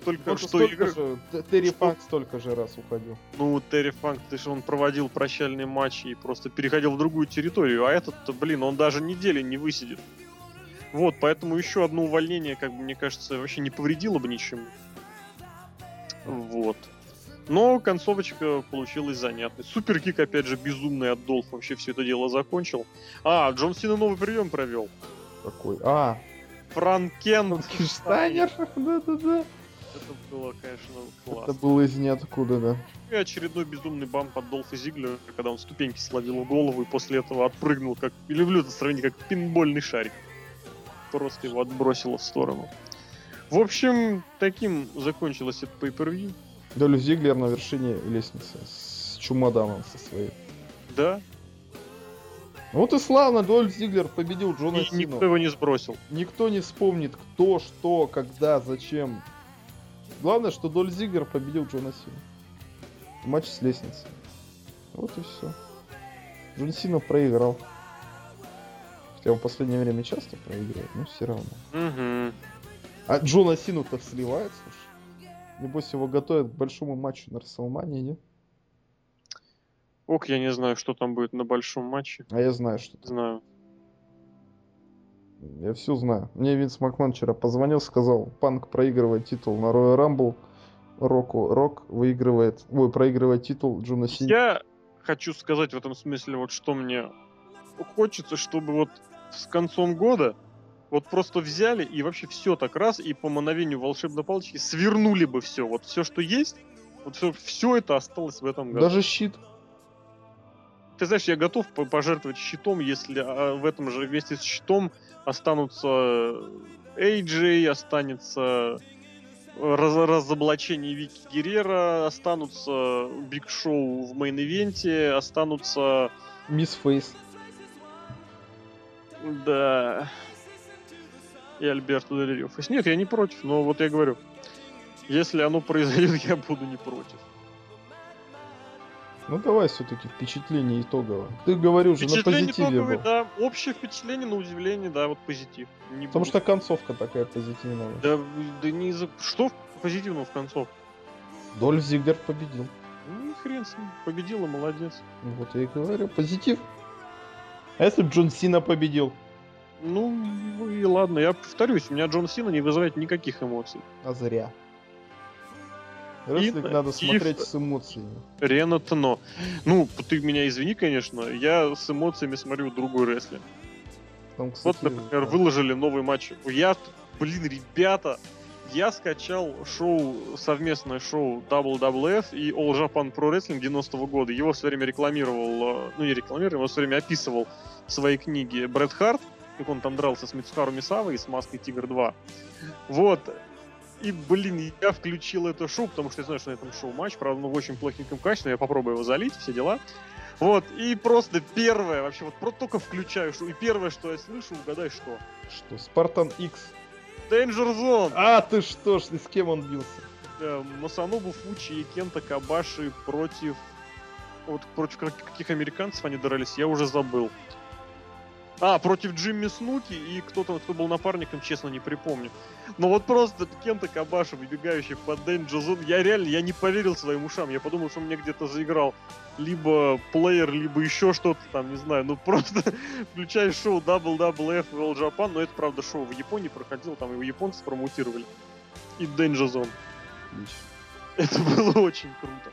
Столько, Ну, что игр- же- Терри что- Фанк столько же раз уходил. Ну, Терри Фанк, ты же он проводил прощальные матчи и просто переходил в другую территорию, а этот-то, блин, он даже недели не высидит. Вот, поэтому еще одно увольнение, как бы, мне кажется, вообще не повредило бы ничему. Вот. Но концовочка получилась занятной. Суперкик, опять же, безумный от Долф вообще все это дело закончил. А, Джон Сина новый прием провел. Какой? А, Франкен. Штайнер. Да-да-да. Это было, конечно, классно. Это было из ниоткуда, да. И очередной безумный бамп от Долфа Зиглера, когда он ступеньки словил голову и после этого отпрыгнул, как... Люблю это сравнение, как пинбольный шарик. Просто его отбросило в сторону. В общем, таким закончилось это pay-per-view. Долю Зиглер на вершине лестницы с чемоданом со своей. Да, Вот и славно, Дольф Зиглер победил Джона и Сину. никто его не сбросил. Никто не вспомнит, кто, что, когда, зачем. Главное, что Доль Зиглер победил Джона Сину. В матче с лестницей. Вот и все. Джон Сина проиграл. Хотя он в последнее время часто проигрывает, но все равно. Угу. А Джона Сину-то сливает, слушай. Небось его готовят к большому матчу на Расселмании, не? Ок, я не знаю, что там будет на большом матче. А я знаю, что Не знаю. Я все знаю. Мне Винс Макман вчера позвонил, сказал, Панк проигрывает титул на Royal Rumble, Року Рок выигрывает, ой, проигрывает титул Джона Сини. Я хочу сказать в этом смысле, вот что мне хочется, чтобы вот с концом года вот просто взяли и вообще все так раз и по мановению волшебной палочки свернули бы все. Вот все, что есть, вот все, все это осталось в этом году. Даже щит. Ты знаешь, я готов по- пожертвовать щитом, если а, в этом же вместе с щитом останутся AJ, останется раз, разоблачение Вики Геррера, останутся Биг Шоу в main event е, останутся... Миз face. Да. И Альберто Дель. Нет, я не против, но вот я говорю, если оно произойдет, я буду не против. Ну давай все-таки впечатление итоговое. Ты говорил же на позитиве итоговый, был. да. Общее впечатление, на удивление, да, вот позитив. Не Потому буду. что концовка такая позитивная. Да, да не за... Что позитивного в концовке? Дольф Зиглер победил. Ну, хрен с ним. Победил и молодец. Вот я и говорю, позитив. А если бы Джон Сина победил? Ну, и ладно, я повторюсь, у меня Джон Сина не вызывает никаких эмоций. А зря. Рестлинг надо смотреть с эмоциями. Ренатно. Ну, ты меня извини, конечно, я с эмоциями смотрю другой рестлинг. Там, кстати, вот, например, да. выложили новый матч. Я, блин, ребята, я скачал шоу, совместное шоу WWF и All Japan Pro Wrestling 90-го года. Его все время рекламировал, э, ну не рекламировал, его все время описывал в своей книге Брэд Харт, как он там дрался с Мицухару Мисавой и с Маской Тигр 2. Вот. И, блин, я включил это шоу, потому что я знаю, что на этом шоу матч, правда, ну, в очень плохеньком качестве, я попробую его залить, все дела. Вот, и просто первое, вообще, вот про только включаю шоу, и первое, что я слышу, угадай, что. Что, Спартан X. Danger Zone. А, ты что ж, ты с кем он бился? Э, Масанобу Фучи и Кента Кабаши против... Вот против каких американцев они дрались, я уже забыл. А, против Джимми Снуки и кто-то, кто был напарником, честно, не припомню. Но вот просто Кента Кабаша, выбегающий под Danger Zone, я реально, я не поверил своим ушам. Я подумал, что мне где-то заиграл либо плеер, либо еще что-то там, не знаю. Ну просто включаешь шоу WWF World Japan, но это, правда, шоу в Японии проходило, там его японцы промутировали. И Danger Zone. Это было очень круто.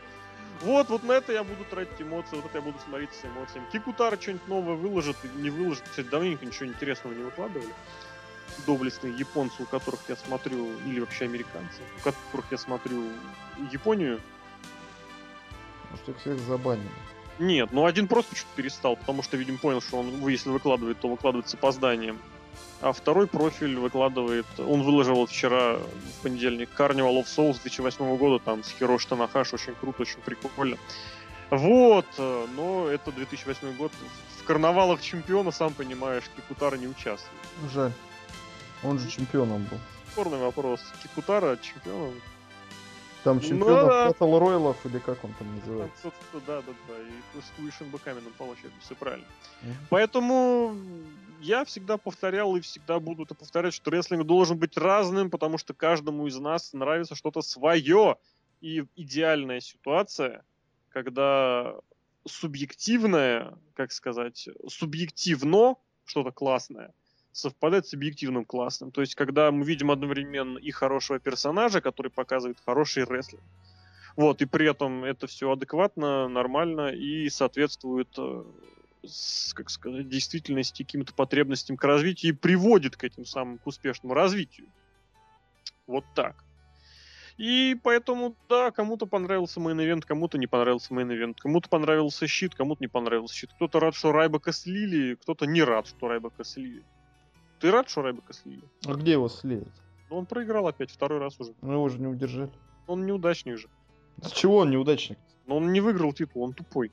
Вот, вот на это я буду тратить эмоции, вот это я буду смотреть с эмоциями. Кикутара что-нибудь новое выложит, не выложит. Кстати, давненько ничего интересного не выкладывали. Доблестные японцы, у которых я смотрю, или вообще американцы, у которых я смотрю Японию. Может, их всех забанили. Нет, ну один просто что-то перестал, потому что, видимо, понял, что он, если выкладывает, то выкладывает с опозданием. А второй профиль выкладывает, он выложил вчера в понедельник Carnival of Souls 2008 года, там с Хироши Танахаш, очень круто, очень прикольно. Вот, э, но это 2008 год. В карнавалах чемпиона, сам понимаешь, Кикутара не участвует. Жаль. Он же чемпионом был. Спорный вопрос. Кикутара чемпионом там чемпионов ну, Battle Royale или как он там называется? Да, да, да. И с Куишем Бакамином получается, все правильно. Mm-hmm. Поэтому я всегда повторял и всегда буду это повторять, что рестлинг должен быть разным, потому что каждому из нас нравится что-то свое. И идеальная ситуация, когда субъективное, как сказать, субъективно что-то классное – совпадает с объективным классным. То есть, когда мы видим одновременно и хорошего персонажа, который показывает хороший рестлинг, вот, и при этом это все адекватно, нормально и соответствует, э, с, как сказать, действительности, каким-то потребностям к развитию и приводит к этим самым к успешному развитию. Вот так. И поэтому, да, кому-то понравился main event, кому-то не понравился main event, кому-то понравился щит, кому-то не понравился щит. Кто-то рад, что Райбека слили, кто-то не рад, что Райбека слили. Ты рад, что Райбека слили? А где его слили? Ну, он проиграл опять, второй раз уже. Ну, его же не удержали. Он неудачник же. С чего он неудачник? Но он не выиграл титул, он тупой.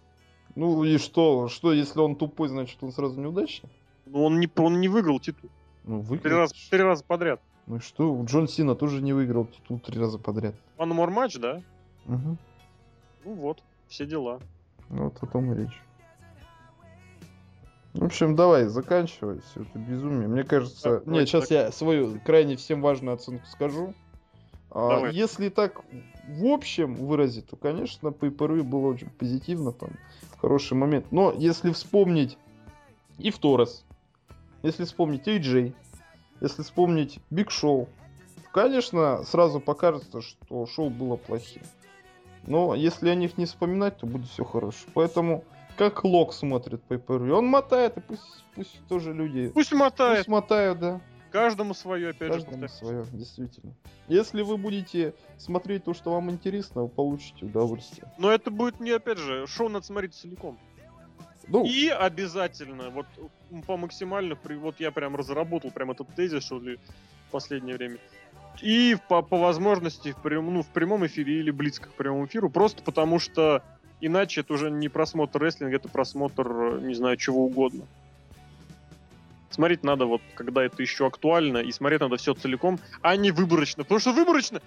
Ну и что? Что, если он тупой, значит он сразу неудачник? Ну он не, он не выиграл титул. Ну, выиграл. Три раза, три раза подряд. Ну и что? Джон Сина тоже не выиграл титул три раза подряд. One more матч, да? Угу. Ну вот, все дела. Вот о том и речь. В общем, давай, заканчивай все это безумие. Мне кажется... Так, Нет, сейчас так. я свою крайне всем важную оценку скажу. А, если так в общем выразить, то, конечно, ипру было очень позитивно, там, хороший момент. Но если вспомнить и в Торрес, если вспомнить AJ, если вспомнить Биг Шоу, конечно, сразу покажется, что шоу было плохим. Но если о них не вспоминать, то будет все хорошо. Поэтому как Лок смотрит по per Он мотает, и пусть, пусть тоже люди... Пусть мотает. Пусть мотают, да. Каждому свое, опять Каждому же. свое, действительно. Если вы будете смотреть то, что вам интересно, вы получите удовольствие. Но это будет не, опять же, шоу надо смотреть целиком. Ну, и обязательно, вот по максимально, вот я прям разработал прям этот тезис, что ли, в последнее время. И по, по возможности в, прям, ну, в прямом эфире или близко к прямому эфиру, просто потому что иначе это уже не просмотр рестлинга, это просмотр, не знаю, чего угодно. Смотреть надо вот, когда это еще актуально, и смотреть надо все целиком, а не выборочно. Потому что выборочно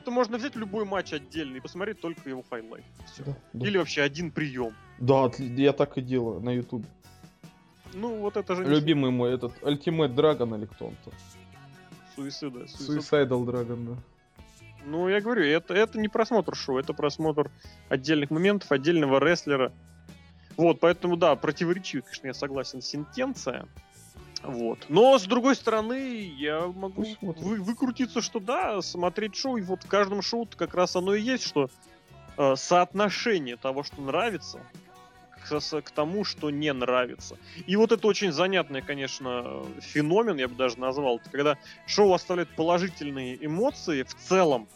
это можно взять любой матч отдельно и посмотреть только его хайлайт. Да, да. Или вообще один прием. Да, я так и делаю на YouTube. Ну, вот это же... Любимый мой этот Ultimate Dragon или кто он там? Суицида. Suicidal Dragon, да. Ну, я говорю, это, это не просмотр шоу, это просмотр отдельных моментов, отдельного рестлера. Вот, поэтому, да, противоречивый, конечно, я согласен, сентенция. Вот. Но, с другой стороны, я могу вы, выкрутиться, что да, смотреть шоу, и вот в каждом шоу как раз оно и есть, что э, соотношение того, что нравится, к, к тому, что не нравится. И вот это очень занятный, конечно, феномен, я бы даже назвал, это когда шоу оставляет положительные эмоции в целом,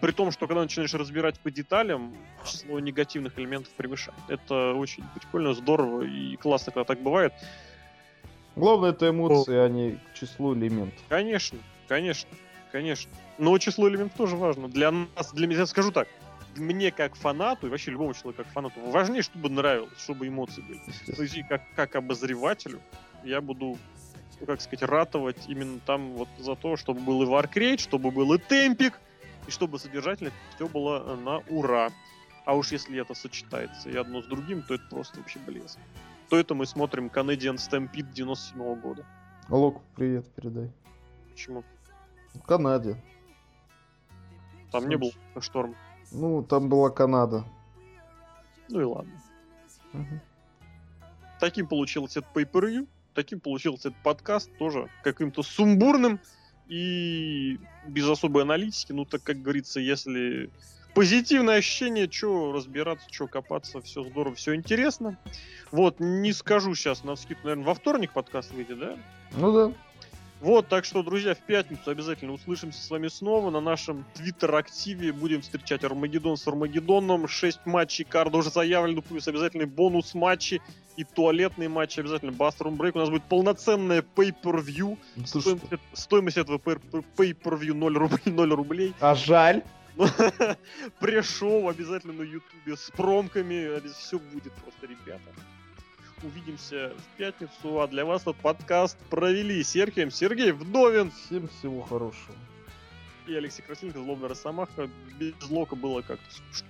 при том, что когда начинаешь разбирать по деталям, число негативных элементов превышает. Это очень прикольно, здорово и классно, когда так бывает. Главное это эмоции, О. а не число элементов. Конечно, конечно, конечно. Но число элементов тоже важно. Для нас, для меня, скажу так, мне как фанату, и вообще любому человеку как фанату, важнее, чтобы нравилось, чтобы эмоции были. То есть как, как обозревателю я буду, ну, как сказать, ратовать именно там вот за то, чтобы был и варкрейт, чтобы был и темпик, и чтобы содержательно все было на ура. А уж если это сочетается и одно с другим, то это просто вообще блеск. То это мы смотрим Canadian Stampede 97 -го года. Лок, привет передай. Почему? В Канаде. Там Сам не был шторм. Ну, там была Канада. Ну и ладно. Угу. Таким получился этот pay таким получился этот подкаст, тоже каким-то сумбурным и без особой аналитики. Ну, так как говорится, если позитивное ощущение, что разбираться, что копаться, все здорово, все интересно. Вот, не скажу сейчас на скидку, наверное, во вторник подкаст выйдет, да? Ну да. Вот, так что, друзья, в пятницу обязательно услышимся с вами снова на нашем твиттер-активе. Будем встречать Армагеддон с Армагеддоном. Шесть матчей карда уже заявлены, плюс обязательный бонус матчи и туалетные матчи. Обязательно Баструм Брейк. У нас будет полноценное pay-per-view. Стоимость, стоимость этого pay-per-view 0 рублей. 0 рублей. А жаль. Пришел обязательно на ютубе с промками. Все будет просто, ребята увидимся в пятницу. А для вас этот подкаст провели Сергеем Сергей Вдовин. Всем всего хорошего. И Алексей Красильников, Злобная Росомаха. Без Лока было как-то скучно.